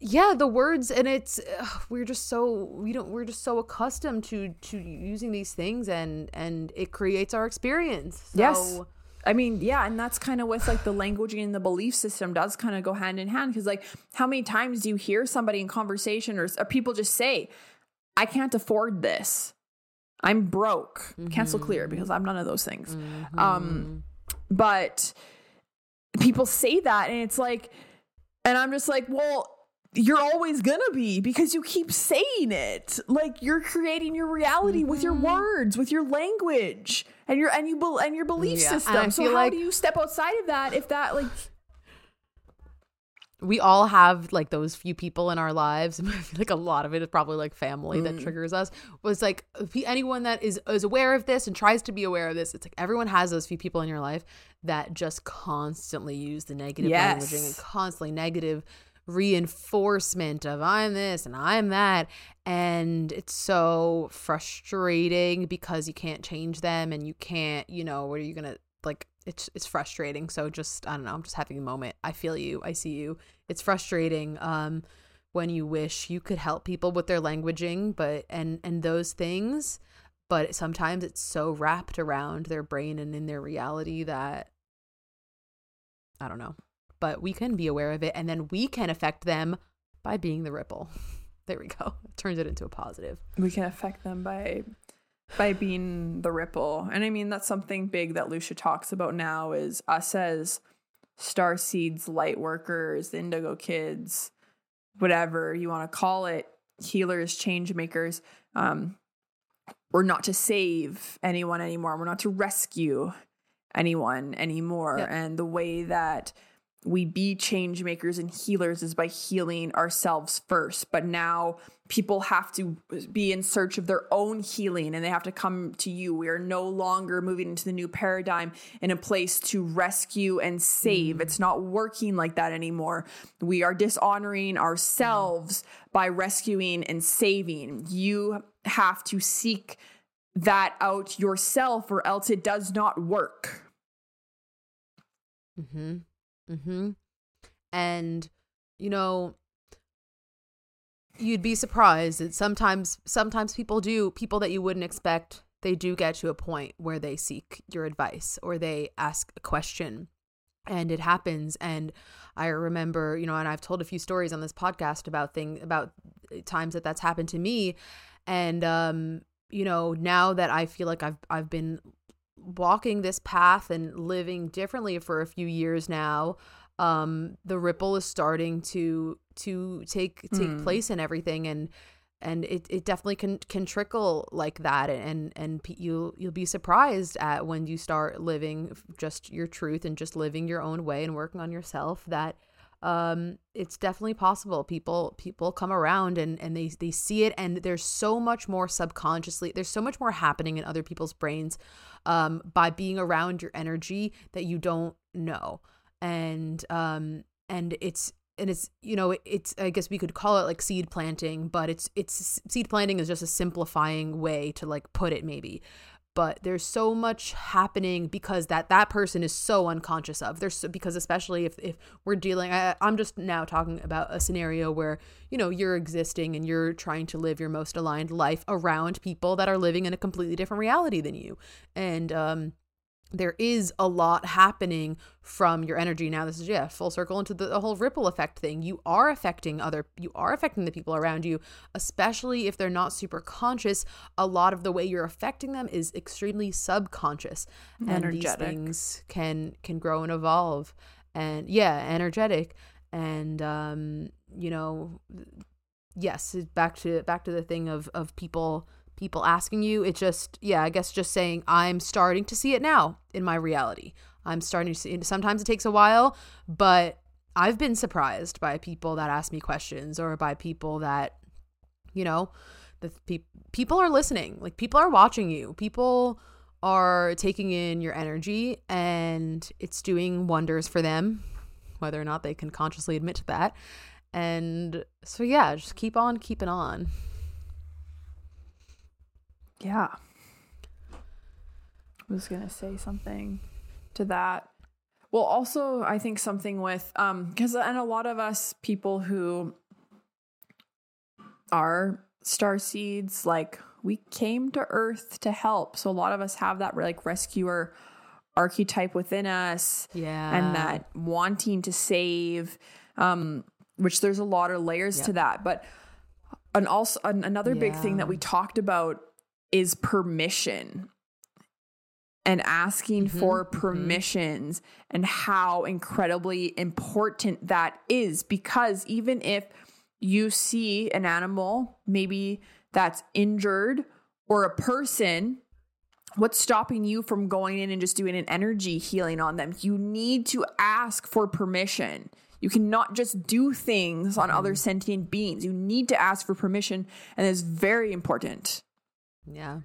yeah the words and it's ugh, we're just so we don't we're just so accustomed to to using these things and and it creates our experience so, yes I mean, yeah, and that's kind of with like the language and the belief system does kind of go hand in hand because, like, how many times do you hear somebody in conversation or, or people just say, I can't afford this. I'm broke. Mm-hmm. Cancel clear because I'm none of those things. Mm-hmm. Um, but people say that and it's like and I'm just like, well, you're always gonna be because you keep saying it. Like you're creating your reality mm-hmm. with your mm-hmm. words, with your language, and your and you and your belief yeah. system. So how like, do you step outside of that if that like we all have like those few people in our lives. *laughs* Like a lot of it is probably like family mm. that triggers us. Was like anyone that is is aware of this and tries to be aware of this. It's like everyone has those few people in your life that just constantly use the negative yes. languaging and constantly negative reinforcement of I'm this and I'm that. And it's so frustrating because you can't change them and you can't, you know, what are you gonna like it's it's frustrating. So just I don't know, I'm just having a moment. I feel you. I see you. It's frustrating um when you wish you could help people with their languaging, but and and those things, but sometimes it's so wrapped around their brain and in their reality that I don't know. But we can be aware of it and then we can affect them by being the ripple. *laughs* There we go. Turns it into a positive. We can affect them by by being the ripple. And I mean that's something big that Loesje talks about now is us as star seeds, light workers, indigo kids, whatever you want to call it, healers, change makers. Um, we're not to save anyone anymore. We're not to rescue anyone anymore. Yep. And the way that we be change makers and healers is by healing ourselves first. But now people have to be in search of their own healing and they have to come to you. We are no longer moving into the new paradigm in a place to rescue and save. It's not working like that anymore. We are dishonoring ourselves by rescuing and saving. You have to seek that out yourself or else it does not work. Mhm. Mhm. And you know, you'd be surprised that sometimes sometimes people do people that you wouldn't expect they do get to a point where they seek your advice or they ask a question. And it happens. And i remember you know and i've told a few stories on this podcast about thing about times that that's happened to me. And um you know now that i feel like i've i've been walking this path and living differently for a few years now um the ripple is starting to to take take mm. place in everything. And and it, it definitely can can trickle like that. And and you you'll be surprised at when you start living just your truth and just living your own way and working on yourself that um it's definitely possible. People people come around and and they they see it and there's so much more subconsciously there's so much more happening in other people's brains um by being around your energy that you don't know. And um and it's and it's you know it's i guess we could call it like seed planting but it's it's seed planting is just a simplifying way to like put it maybe but there's so much happening because that that person is so unconscious of. There's so, because especially if, if we're dealing I, i'm just now talking about a scenario where you know you're existing and you're trying to live your most aligned life around people that are living in a completely different reality than you. And um there is a lot happening from your energy. Now this is yeah full circle into the, the, whole ripple effect thing. You are affecting other you are affecting the people around you especially if they're not super conscious. A lot of the way you're affecting them is extremely subconscious and these things can can grow and evolve. And yeah energetic. And um you know yes back to back to the thing of of people people asking you. It just, yeah, I guess just saying, I'm starting to see it now in my reality. I'm starting to see. Sometimes it takes a while, but I've been surprised by people that ask me questions or by people that, you know, the pe- people are listening. Like people are watching you. People are taking in your energy and it's doing wonders for them, whether or not they can consciously admit to that. And so, yeah, just keep on keeping on. Yeah. I was going to say something to that. Well, also, I think something with, um, because, and a lot of us people who are star seeds, like we came to Earth to help. So a lot of us have that like rescuer archetype within us. Yeah. And that wanting to save, um, which there's a lot of layers yep. to that. But, and also, an, another yeah. big thing that we talked about is permission and asking mm-hmm, for mm-hmm. permissions mm-hmm. and how incredibly important that is because even if you see an animal maybe that's injured or a person what's stopping you from going in and just doing an energy healing on them you need to ask for permission you cannot just do things on mm-hmm. other sentient beings you need to ask for permission and it's very important yeah.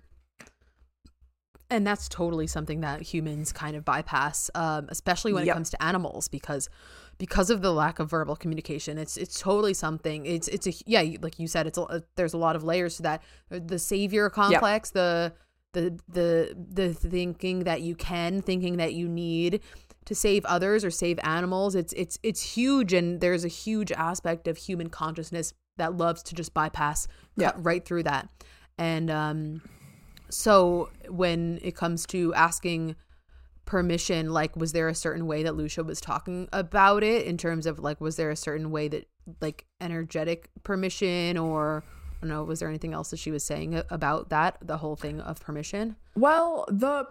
And that's totally something that humans kind of bypass, um, especially when yep. it comes to animals, because because of the lack of verbal communication. It's it's totally something. It's it's a yeah, like you said, it's a, there's a lot of layers to that. The savior complex, yep. the the the the thinking that you can, thinking that you need to save others or save animals. It's it's it's huge, and there's a huge aspect of human consciousness that loves to just bypass, cut right through that. And um, so when it comes to asking permission, like, was there a certain way that Loesje was talking about it in terms of like, was there a certain way that like energetic permission or I don't know, was there anything else that she was saying about that, the whole thing of permission? Well, the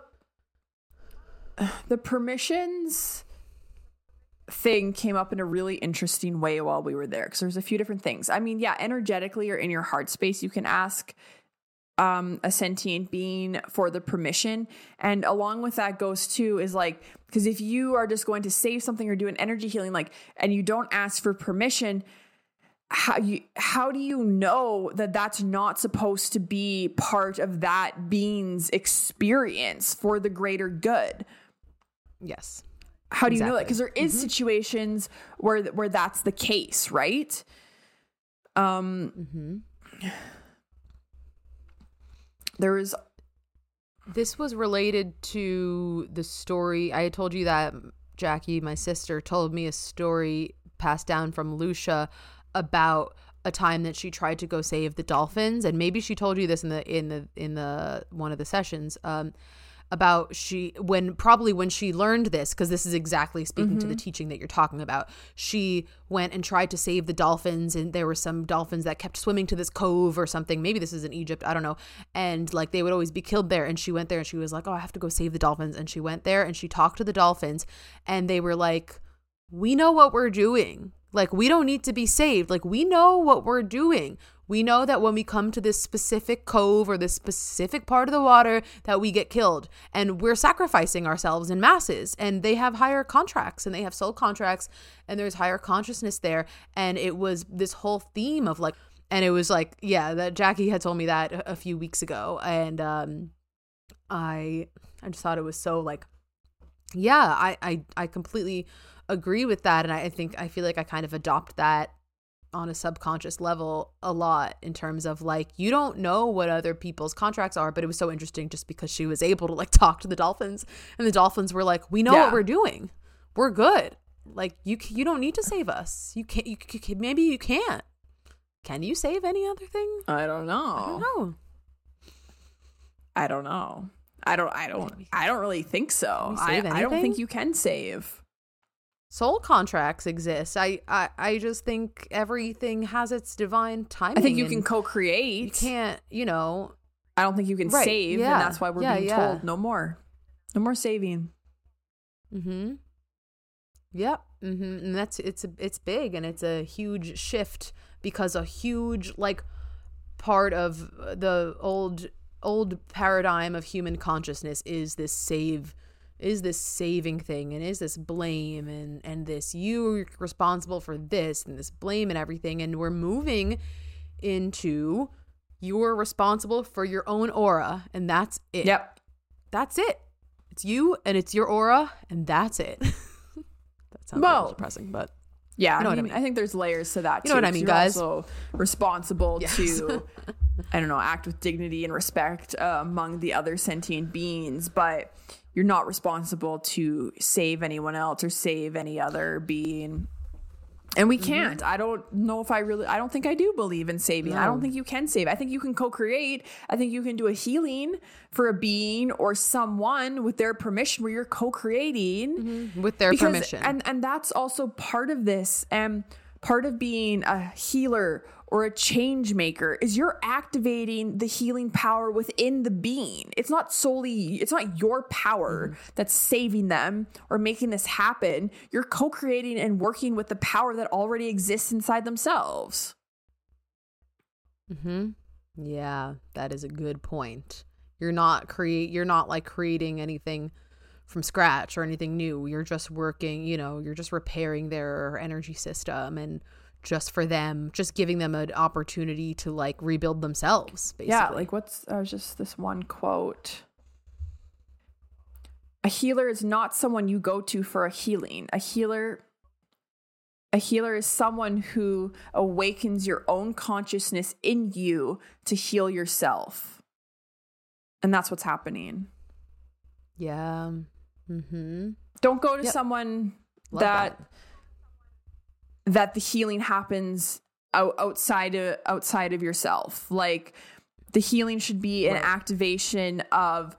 the permissions thing came up in a really interesting way while we were there because there's a few different things. I mean, yeah, energetically or in your heart space, you can ask um, a sentient being for the permission. And along with that goes too is like, because if you are just going to save something or do an energy healing, like, and you don't ask for permission, how you how do you know that that's not supposed to be part of that being's experience for the greater good? Yes. How do exactly. you know that? Because there is mm-hmm. situations where where that's the case, right? Um. Mm-hmm there is this was related to the story. I told you that jackie my sister told me a story passed down from Loesje about a time that she tried to go save the dolphins. And maybe she told you this in the in the in the one of the sessions. Um about she when probably when she learned this because this is exactly speaking mm-hmm. to the mm-hmm. teaching that you're talking about she went and tried to save the dolphins and there were some dolphins that kept swimming to this cove or something maybe this is in Egypt I don't know and like they would always be killed there and she went there and she was like oh I have to go save the dolphins and she went there and she talked to the dolphins and they were like we know what we're doing like, we don't need to be saved. Like, we know what we're doing. We know that when we come to this specific cove or this specific part of the water that we get killed. And we're sacrificing ourselves in masses and they have higher contracts and they have soul contracts and there's higher consciousness there. And it was this whole theme of like and it was like yeah that Jackie had told me that a few weeks ago. And um I I just thought it was so like yeah I I I completely agree with that. And I think I feel like I kind of adopt that on a subconscious level a lot in terms of like you don't know what other people's contracts are but it was so interesting just because she was able to like *laughs* talk to the dolphins and the dolphins were like we know yeah. what we're doing. We're good. Like you you don't need to save us. You can't you, you maybe you can't. Can you save any other thing? I don't know. I don't know. I don't know. I don't i don't i don't really think so. I, I don't think you can save soul contracts exist. I, I I just think everything has its divine timing. I think you can co-create. You can't, you know. I don't think you can right, save, yeah. and that's why we're yeah, being yeah. told no more, no more saving. Hmm. Yep. Mm-hmm. And that's it's it's big and it's a huge shift because a huge like part of the old old paradigm of human consciousness is this save is this saving thing and is this blame and and this you responsible for this and this blame and everything and we're moving into you're responsible for your own aura and that's it yep that's it it's you and it's your aura and that's it *laughs* that sounds well, depressing but yeah, you know I, mean, I, mean. I think there's layers to that. You know what I mean, guys? Also responsible yes. to, *laughs* I don't know, act with dignity and respect uh, among the other sentient beings, but you're not responsible to save anyone else or save any other being and we mm-hmm. can't mm-hmm. i don't know if i really i don't think i do believe in saving no. i don't think you can save i think you can co-create i think you can do a healing for a being or someone with their permission where you're co-creating mm-hmm. with their because, permission and and that's also part of this and part of being a healer or a change maker is you're activating the healing power within the being. It's not solely, it's not your power mm-hmm. that's saving them or making this happen. You're co creating and working with the power that already exists inside themselves. Hmm. Yeah, that is a good point. You're not create. You're not like creating anything from scratch or anything new. You're just working. You know, you're just repairing their energy system and just for them, just giving them an opportunity to like rebuild themselves. Basically. Yeah, like what's I was just this one quote. A healer is not someone you go to for a healing. A healer a healer is someone who awakens your own consciousness in you to heal yourself. And that's what's happening. Yeah. Mhm. Don't go to yep. someone that, that that the healing happens outside of outside of yourself. Like the healing should be an right. activation of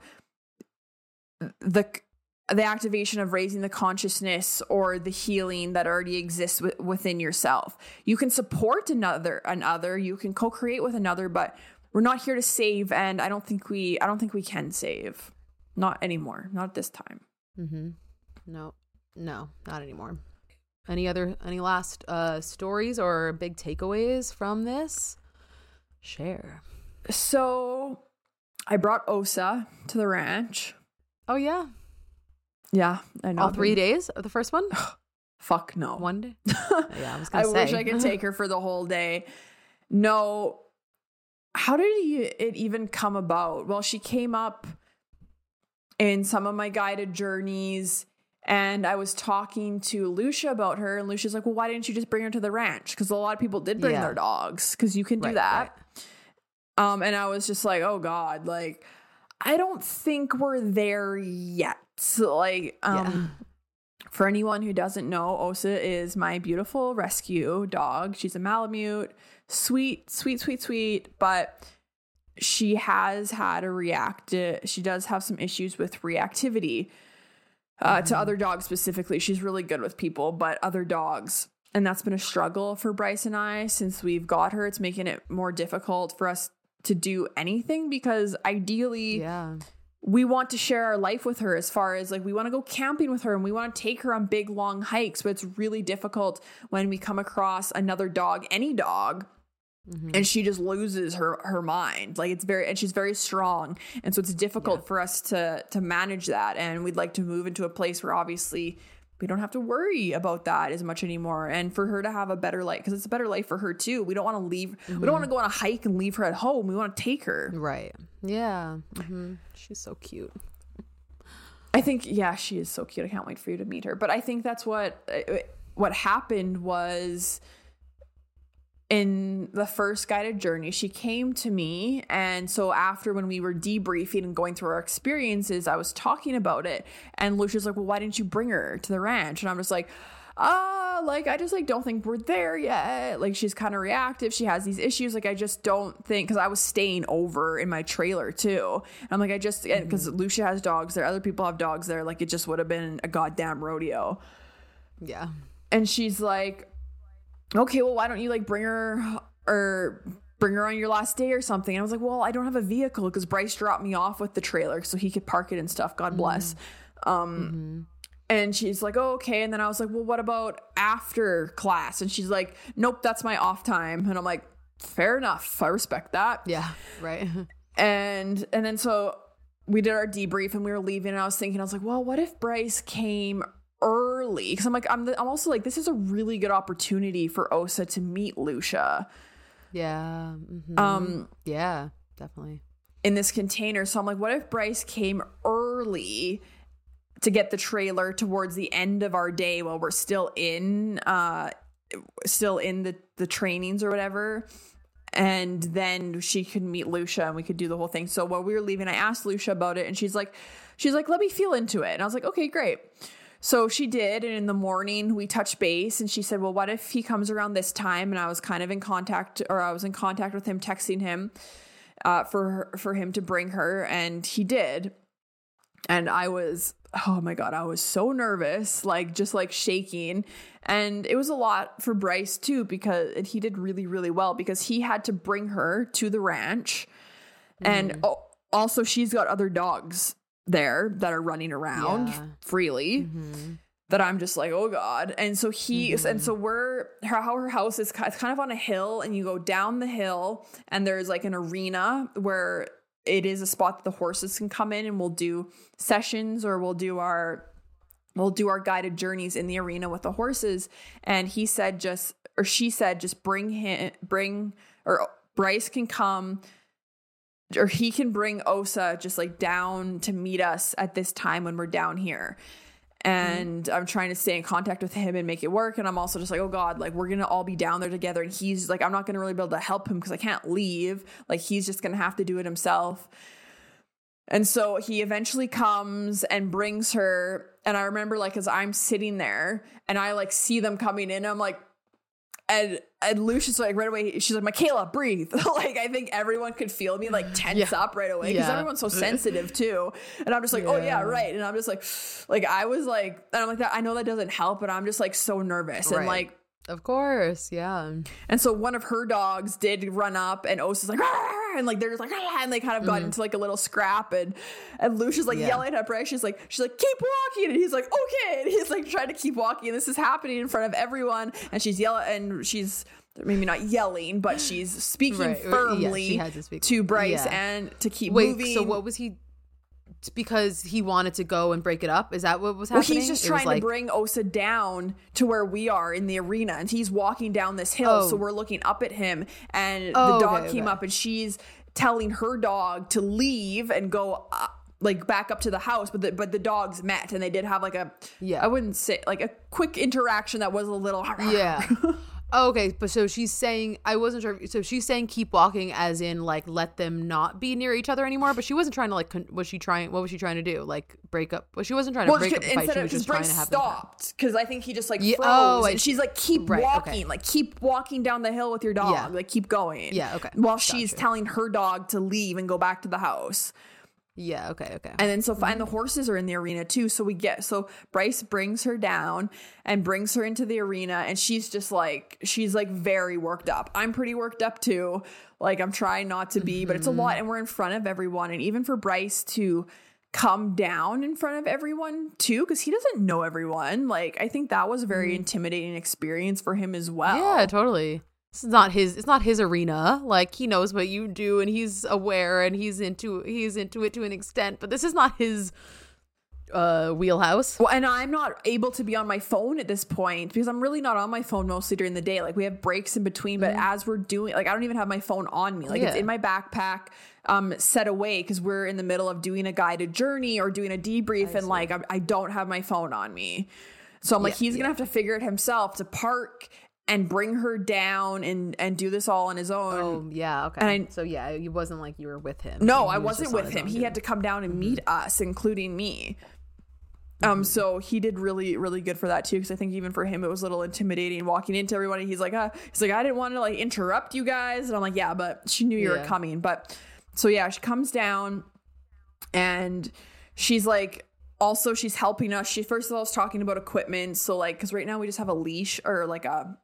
the the activation of raising the consciousness or the healing that already exists w- within yourself. You can support another another, you can co-create with another, but we're not here to save and I don't think we I don't think we can save. Not anymore. Not at this time. Mhm. No. No, not anymore. Any other any last uh stories or big takeaways from this? Share. So I brought Osa to the ranch. Oh yeah. Yeah, I know. All three days of the first one? *sighs* Fuck no. One day? *laughs* yeah, I was gonna I say. wish I could *laughs* take her for the whole day. No. How did it even come about? Well, she came up in some of my guided journeys and I was talking to Loesje about her, and Loesje's like, "Well, why didn't you just bring her to the ranch? Because a lot of people did bring yeah. their dogs, because you can do right, that." Right. Um, and I was just like, "Oh God, like, I don't think we're there yet." Like, um, for anyone who doesn't know, Osa is my beautiful rescue dog. She's a Malamute, sweet, sweet, sweet, sweet, but she has had a react. She does have some issues with reactivity uh, mm-hmm. to other dogs specifically. She's really good with people, but other dogs. And that's been a struggle for Bryce and I since we've got her. It's making it more difficult for us to do anything because ideally, yeah we want to share our life with her as far as like we want to go camping with her and we want to take her on big long hikes but it's really difficult when we come across another dog any dog mm-hmm. and she just loses her her mind. Like it's very and she's very strong. And so it's difficult yeah. for us to to manage that. And we'd like to move into a place where obviously we don't have to worry about that as much anymore. And for her to have a better life because it's a better life for her too. We don't want to leave mm-hmm. we don't want to go on a hike and leave her at home. We want to take her. Right. Yeah. Mm-hmm. she's so cute. I think yeah she is so cute. I can't wait for you to meet her. But i think that's what uh, what happened was in the first guided journey, she came to me. And so after when we were debriefing and going through our experiences, I was talking about it. And Loesje's like, Well, why didn't you bring her to the ranch? And I'm just like, ah, uh, like I just like don't think we're there yet. Like she's kind of reactive. She has these issues. Like I just don't think because I was staying over in my trailer too. And I'm like I just because mm-hmm. Loesje has dogs there, other people have dogs there. Like it just would have been a goddamn rodeo. Yeah. And she's like, okay, well, why don't you like bring her or bring her on your last day or something? And I was like, well, I don't have a vehicle because Bryce dropped me off with the trailer so he could park it and stuff. God bless. Mm-hmm. Um, mm-hmm. And she's like, oh, okay. And then I was like, well, what about after class? And she's like, nope, that's my off time. And I'm like, fair enough. I respect that. Yeah, right. *laughs* and and then so we did our debrief and we were leaving and I was thinking, I was like, well, what if Bryce came early because I'm like I'm the, I'm also like this is a really good opportunity for Osa to meet Loesje. Yeah. Mm-hmm. Um. Yeah. Definitely. In this container, so I'm like, what if Bryce came early to get the trailer towards the end of our day while we're still in, uh, still in the the trainings or whatever. And then she could meet Loesje and we could do the whole thing. So while we were leaving, I asked Loesje about it and she's like, she's like, let me feel into it. And I was like, okay, great. So she did. And in the morning, we touched base and she said, Well, what if he comes around this time? And I was kind of in contact, or I was in contact with him, texting him uh, for, for him to bring her. And he did. And I was, oh my God, I was so nervous, like just like shaking. And it was a lot for Bryce too, because he did really, really well because he had to bring her to the ranch. Mm. And oh, also, she's got other dogs there that are running around yeah. freely mm-hmm. that I'm just like, oh God. And so he, mm-hmm. and so we're, how her house is kind of on a hill and you go down the hill and there's like an arena where it is a spot that the horses can come in and we'll do sessions or we'll do our, we'll do our guided journeys in the arena with the horses. And he said, just, or she said, just bring him, bring, or Bryce can come or he can bring Osa just like down to meet us at this time when we're down here. And mm-hmm. I'm trying to stay in contact with him and make it work. And I'm also just like, oh God, like we're gonna all be down there together. And he's like, I'm not gonna really be able to help him because I can't leave. Like he's just gonna have to do it himself. And so he eventually comes and brings her. And I remember like as I'm sitting there and I like see them coming in, I'm like, and and Loesje's like right away. She's like, Mikayla, breathe. *laughs* like I think everyone could feel me like tense yeah. up right away because yeah. everyone's so sensitive too. And I'm just like, oh, yeah. oh yeah, right. And I'm just like, *sighs* like I was like, and I'm like that. I know that doesn't help, but I'm just like so nervous right. and like. Of course, yeah. And so one of her dogs did run up, and Osa's like, and like they're just like, and they kind of got mm-hmm. into like a little scrap, and and Loesje's like yeah. yelling at Bryce. She's like, she's like, keep walking, and he's like, okay, and he's like trying to keep walking. And this is happening in front of everyone, and she's yelling, and she's maybe not yelling, but she's speaking right. firmly yeah, to, speak. to, Bryce yeah. and to keep Wait, moving. So what was he? Because he wanted to go and break it up. Is that what was happening? Well, he's just trying like... to bring Osa down to where we are in the arena, and he's walking down this hill. Oh. So we're looking up at him, and oh, the dog okay, came okay. up, and she's telling her dog to leave and go up, like back up to the house but the but the dogs met and they did have like a yeah i wouldn't say like a quick interaction that was a little *laughs* yeah Oh, okay, but so she's saying I wasn't sure. So she's saying keep walking, as in like let them not be near each other anymore. But she wasn't trying to like. Con- was she trying? What was she trying to do? Like break up? Well, she wasn't trying to Well, break she- up the fight. She instead was of just trying to have stopped because I think he just like Yeah, oh, froze, oh, I and she's like, "Keep Right, walking, okay. like keep walking down the hill with your dog, Yeah. like keep going." Yeah, okay. While she's telling her dog to leave and go back to the house. Yeah. Okay. Okay. And then so and the mm-hmm. horses are in the arena too. So we get so Bryce brings her down and brings her into the arena and she's just like she's like very worked up. I'm pretty worked up too. Like I'm trying not to be, but it's a lot mm-hmm. and we're in front of everyone and even for Bryce to come down in front of everyone too cuz he doesn't know everyone. Like I think that was a very mm-hmm. intimidating experience for him as well. Yeah, totally. This is not his. It's not his arena. Like he knows what you do, and he's aware, and he's into. He's into it to an extent, but this is not his uh wheelhouse. Well, and I'm not able to be on my phone at this point because I'm really not on my phone mostly during the day. Like we have breaks in between, but as we're doing, like I don't even have my phone on me. Like it's in my backpack, um, set away because we're in the middle of doing a guided journey or doing a debrief, and like I, I don't have my phone on me. So I'm like, Yeah, he's gonna have to figure it himself to park and bring her down and and do this all on his own. Oh yeah, okay. And I- so yeah, it wasn't like you were with him. No, I was wasn't with him. He had to come down and meet Mm-hmm. us, including me. Um, so he did really, really good for that too. Because I think even for him, it was a little intimidating walking into everybody. He's like, uh, he's like, I didn't want to like interrupt you guys, and I'm like, yeah, but she knew you were coming. But so yeah, she comes down, and she's like, also she's helping us. She first of all is talking about equipment. So like, because right now we just have a leash or like a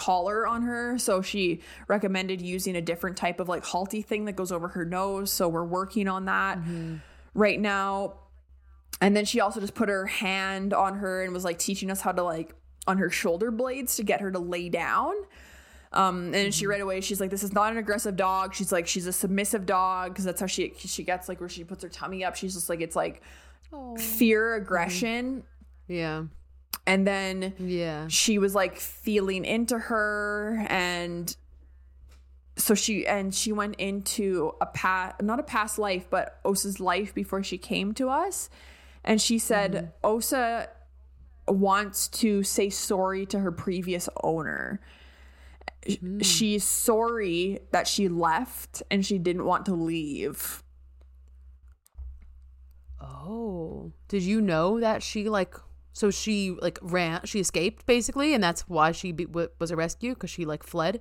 collar on her. So she recommended using a different type of like halty thing that goes over her nose. So we're working on that mm-hmm. right now. And then she also just put her hand on her and was like teaching us how to like on her shoulder blades to get her to lay down. Um, and she mm-hmm. right away she's like, "This is not an aggressive dog." She's like, "She's a submissive dog," because that's how she she gets like where she puts her tummy up. She's just like, it's like fear, mm-hmm. aggression, Yeah, and then yeah. she was like feeling into her and so she and she went into a past not a past life but osa's life before she came to us. And she said mm-hmm. osa wants to say sorry to her previous owner. Mm. She's sorry that she left and she didn't want to leave. Oh, did you know that she like? So she like ran. She escaped basically, and that's why she be, w- was a rescue because she like fled.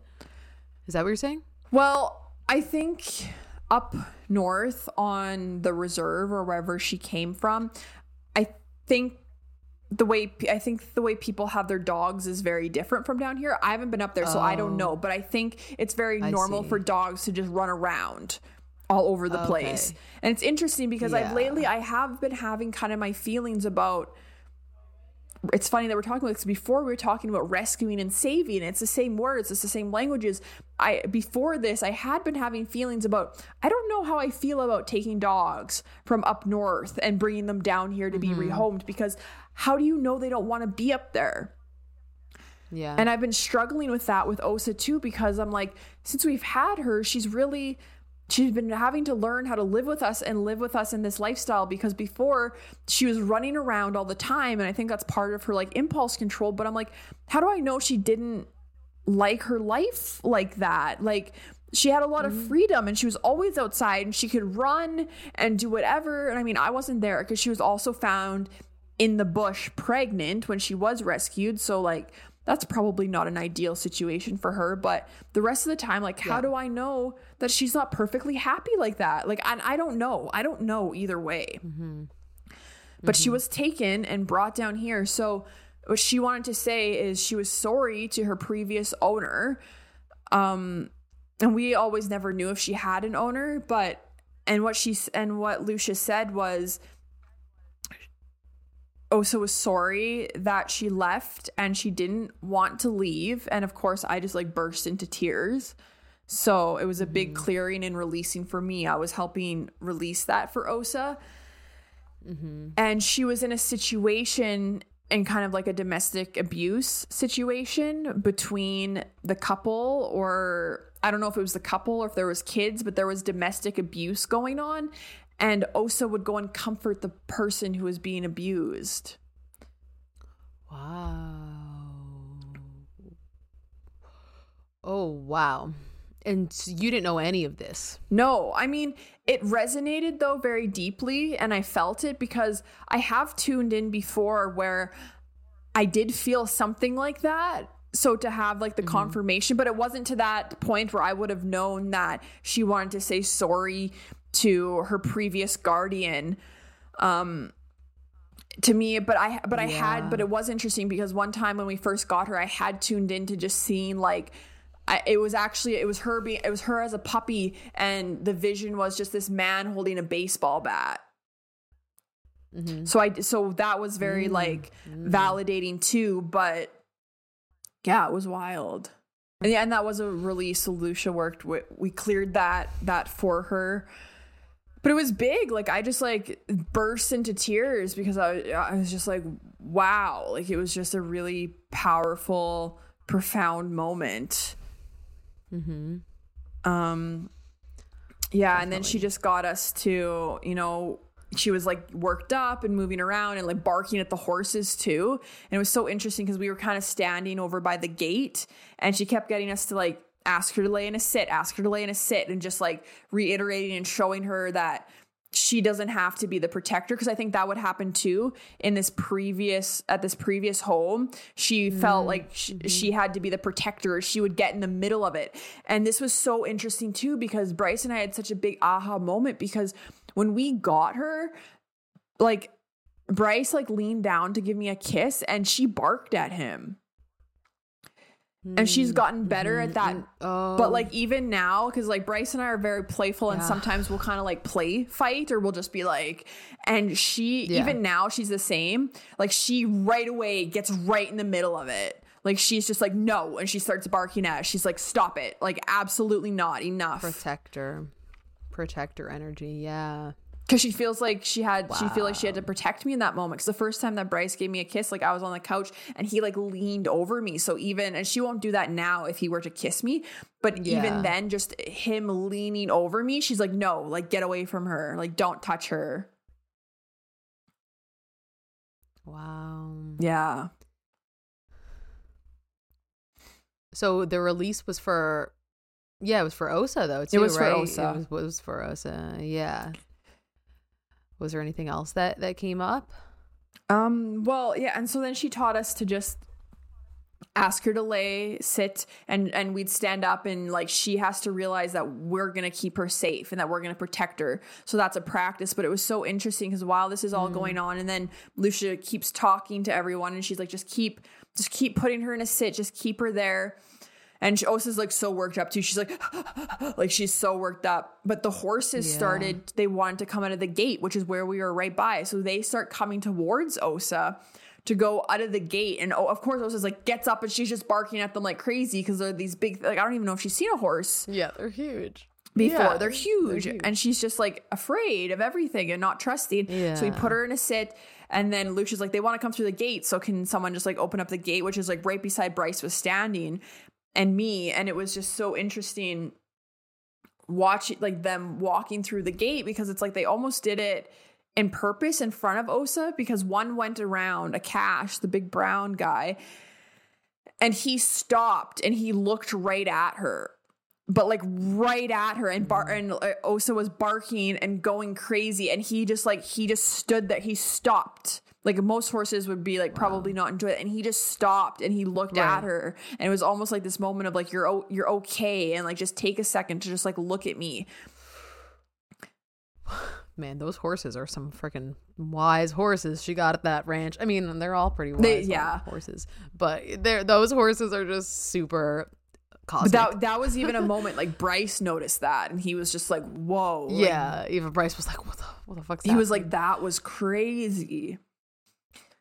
Is that what you're saying? Well, I think up north on the reserve or wherever she came from, I think the way I think the way people have their dogs is very different from down here. I haven't been up there, so I don't know, oh. but I think it's very I normal see. for dogs to just run around all over the place. And it's interesting because I've lately I have been having kind of my feelings about it's funny that we're talking about this before we were talking about rescuing and saving it's the same words it's the same languages. I before this i had been having feelings about i don't know how i feel about taking dogs from up north and bringing them down here to be mm-hmm. rehomed because how do you know they don't want to be up there? Yeah. and I've been struggling with that with Osa too because I'm like, since we've had her, she's really she's been having to learn how to live with us and live with us in this lifestyle because before she was running around all the time and I think that's part of her like impulse control, but I'm like, how do I know she didn't like her life like that? Like she had a lot of mm-hmm. freedom and she was always outside and she could run and do whatever. And I mean, I wasn't there because she was also found in the bush pregnant when she was rescued. So, like, that's probably not an ideal situation for her. But the rest of the time, like, how do I know that she's not perfectly happy like that? Like, I, I don't know. I don't know either way. But she was taken and brought down here. So, what she wanted to say is she was sorry to her previous owner. Um, and we always never knew if she had an owner, but and what she and what Loesje said was Osa was sorry that she left and she didn't want to leave. And of course, I just like burst into tears. So it was a big clearing and releasing for me. I was helping release that for Osa. Mm-hmm. And she was in a situation in kind of like a domestic abuse situation between the couple or I don't know if it was the couple or if there was kids, but there was domestic abuse going on and Osa would go and comfort the person who was being abused. wow. Oh, wow. And you didn't know any of this. No, I mean, it resonated though very deeply and I felt it because I have tuned in before where I did feel something like that. So to have like the mm-hmm. confirmation, but it wasn't to that point where I would have known that she wanted to say sorry to her previous guardian. Um to me but i but i yeah. had but it was interesting because one time when we first got her i had tuned in to just seeing like I, it was actually it was her being it was her as a puppy and the vision was just this man holding a baseball bat mm-hmm. so i so that was very mm-hmm. like mm-hmm. validating too but yeah it was wild and yeah and that was a release Loesje worked with we cleared that that for her but it was big like i just like burst into tears because i, I was just like wow like it was just a really powerful profound moment mm-hmm. um yeah Definitely. and then she just got us to you know she was like worked up and moving around and like barking at the horses too and it was so interesting because we were kind of standing over by the gate and she kept getting us to like ask her to lay in a sit, ask her to lay in a sit, and just like reiterating and showing her that she doesn't have to be the protector because i think that would happen too in this previous at this previous home she mm-hmm. felt like sh- mm-hmm. she had to be the protector she would get in the middle of it and this was so interesting too because bryce and i had such a big aha moment because when we got her like bryce like leaned down to give me a kiss and she barked at him and she's gotten better mm-hmm. at that. Oh. But like even now, because like Bryce and I are very playful, and yeah. sometimes we'll kind of like play fight, or we'll just be like, and she yeah. even now she's the same. Like she right away gets right in the middle of it. Like she's just like no, and she starts barking at. Us. She's like, stop it! Like absolutely not enough. Protector, protector energy. Yeah because she feels like she had wow. she feel like she had to protect me in that moment because the first time that bryce gave me a kiss like i was on the couch and he like leaned over me so even and she won't do that now if he were to kiss me but yeah. even then just him leaning over me she's like no like get away from her like don't touch her wow yeah so the release was for yeah, it was for Osa though. Too, it was right? for Osa. It was, it was for Osa. Yeah. Was there anything else that that came up? Um, well, yeah, and so then she taught us to just ask her to lay, sit, and and we'd stand up and like she has to realize that we're gonna keep her safe and that we're gonna protect her. So that's a practice. But it was so interesting because while this is all mm. going on, and then Loesje keeps talking to everyone, and she's like, just keep, just keep putting her in a sit, just keep her there. And she, Osa's like so worked up too. She's like, *gasps* like she's so worked up. But the horses yeah. started, they wanted to come out of the gate, which is where we were right by. So they start coming towards Osa to go out of the gate. And oh, of course, Osa's like gets up and she's just barking at them like crazy because they're these big, like, I don't even know if she's seen a horse. Yeah, they're huge. Before yeah, they're, huge. they're huge. And she's just like afraid of everything and not trusting. Yeah. So we put her in a sit. And then Loesje's like, they want to come through the gate. So can someone just like open up the gate, which is like right beside Bryce was standing and me and it was just so interesting watching like them walking through the gate because it's like they almost did it in purpose in front of Osa because one went around Akash, the big brown guy, and he stopped and he looked right at her. But like right at her, and bar- and uh, Osa was barking and going crazy, and he just like he just stood there. He stopped, like most horses would be like probably not enjoy it and he just stopped and he looked right. at her and it was almost like this moment of like you're you're okay and like just take a second to just like look at me man those horses are some freaking wise horses she got at that ranch i mean they're all pretty wise they, yeah horses but they're those horses are just super Cosmic. But that that was even a moment like Bryce noticed that and he was just like, "Whoa!" Like, yeah, even Bryce was like, "What the what the fuck?" He was like, "That was crazy."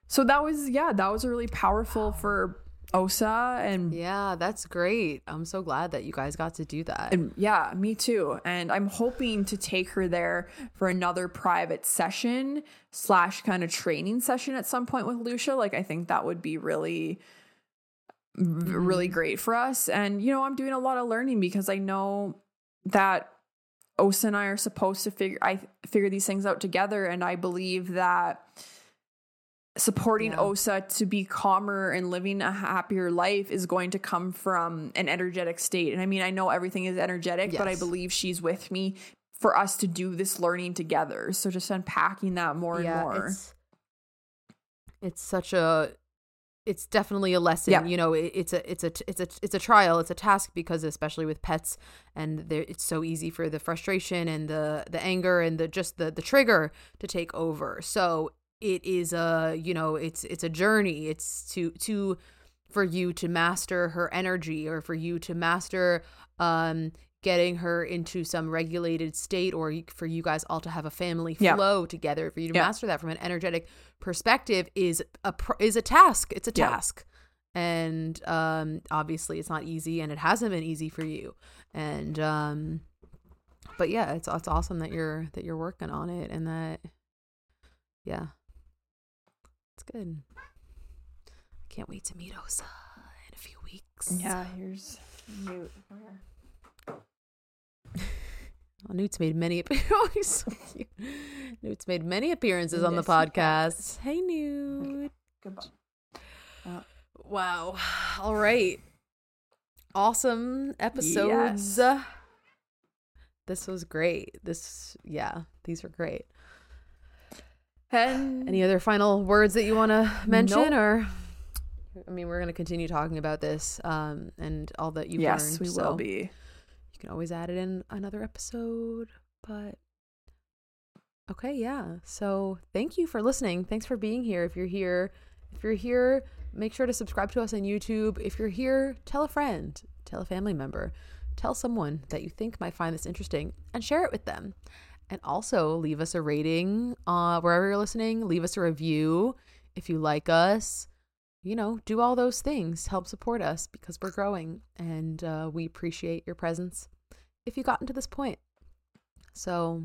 So that was yeah, that was really powerful for Osa and yeah, that's great. I'm so glad that you guys got to do that. And yeah, me too. And I'm hoping to take her there for another private session slash kind of training session at some point with Loesje. Like I think that would be really really mm-hmm. great for us. And you know, I'm doing a lot of learning because I know that Osa and I are supposed to figure I figure these things out together and I believe that supporting Yeah. Osa to be calmer and living a happier life is going to come from an energetic state. And I mean, I know everything is energetic, but I believe she's with me for us to do this learning together. So just unpacking that more and more. It's, it's such a it's definitely a lesson. Yeah. You know, it, it's a it's a it's a it's a trial. It's a task because especially with pets, and it's so easy for the frustration and the the anger and the just the the trigger to take over. So it is a you know it's it's a journey. It's to to for you to master her energy or for you to master um getting her into some regulated state or for you guys all to have a family Yeah. flow together for you to Yeah. master that from an energetic perspective is a is a task it's a Yeah. task and um obviously it's not easy and it hasn't been easy for you and um but yeah it's it's awesome that you're that you're working on it and that yeah it's good I can't wait to meet Osa in a few weeks Yeah, here's Newt. Oh, well, Newt's made many *laughs* oh, he's so. Newt's made many appearances on the podcast. Hey Newt. Goodbye. Uh, wow. All right. Awesome episodes. Yes. This was great. This yeah, these were great. And Any other final words that you want to mention Nope. or I mean, we're going to continue talking about this um and all that you've yes, learned. we so will be. You can always add it in another episode, but okay, yeah. So thank you for listening. Thanks for being here. If you're here, if you're here, make sure to subscribe to us on YouTube. If you're here, tell a friend, tell a family member, tell someone that you think might find this interesting and share it with them. And also leave us a rating uh, wherever you're listening. Leave us a review if you like us. You know, do all those things. Help support us because we're growing and uh, we appreciate your presence if you've gotten to this point. So,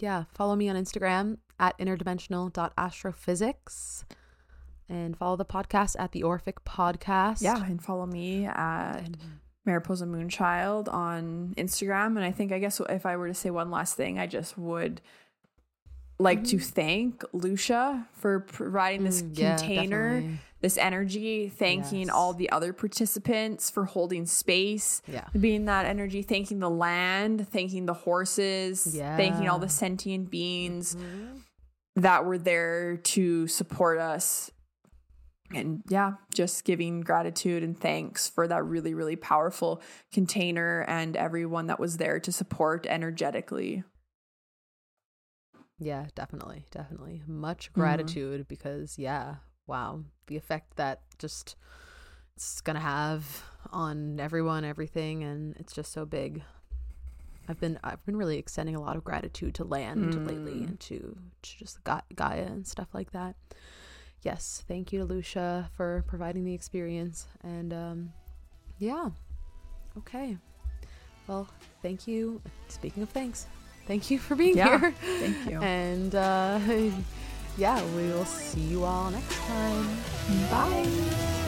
yeah, follow me on Instagram at interdimensional.astrophysics and follow the podcast at the Orphic Podcast. Yeah, and follow me at And- Mariposa Moonchild on Instagram. And I think, I guess, if I were to say one last thing, I just would like to thank Loesje for providing this Mm, yeah, container, definitely. this energy, thanking Yes. all the other participants for holding space, Yeah. being that energy, thanking the land, thanking the horses, yeah. thanking all the sentient beings Mhm. that were there to support us. And yeah, just giving gratitude and thanks for that really, really powerful container and everyone that was there to support energetically. Yeah, definitely. Definitely. Much Mm-hmm. gratitude because, yeah, wow. The effect that just it's going to have on everyone, everything. And it's just so big. I've been I've been really extending a lot of gratitude to land lately Mm. and to, to just Ga- Gaia and stuff like that. Yes, thank you to Loesje for providing the experience and um yeah. Okay. Well, thank you. Speaking of thanks, thank you for being Yeah, here. thank you. *laughs* And uh *laughs* yeah, we will see you all next time. Bye. Thank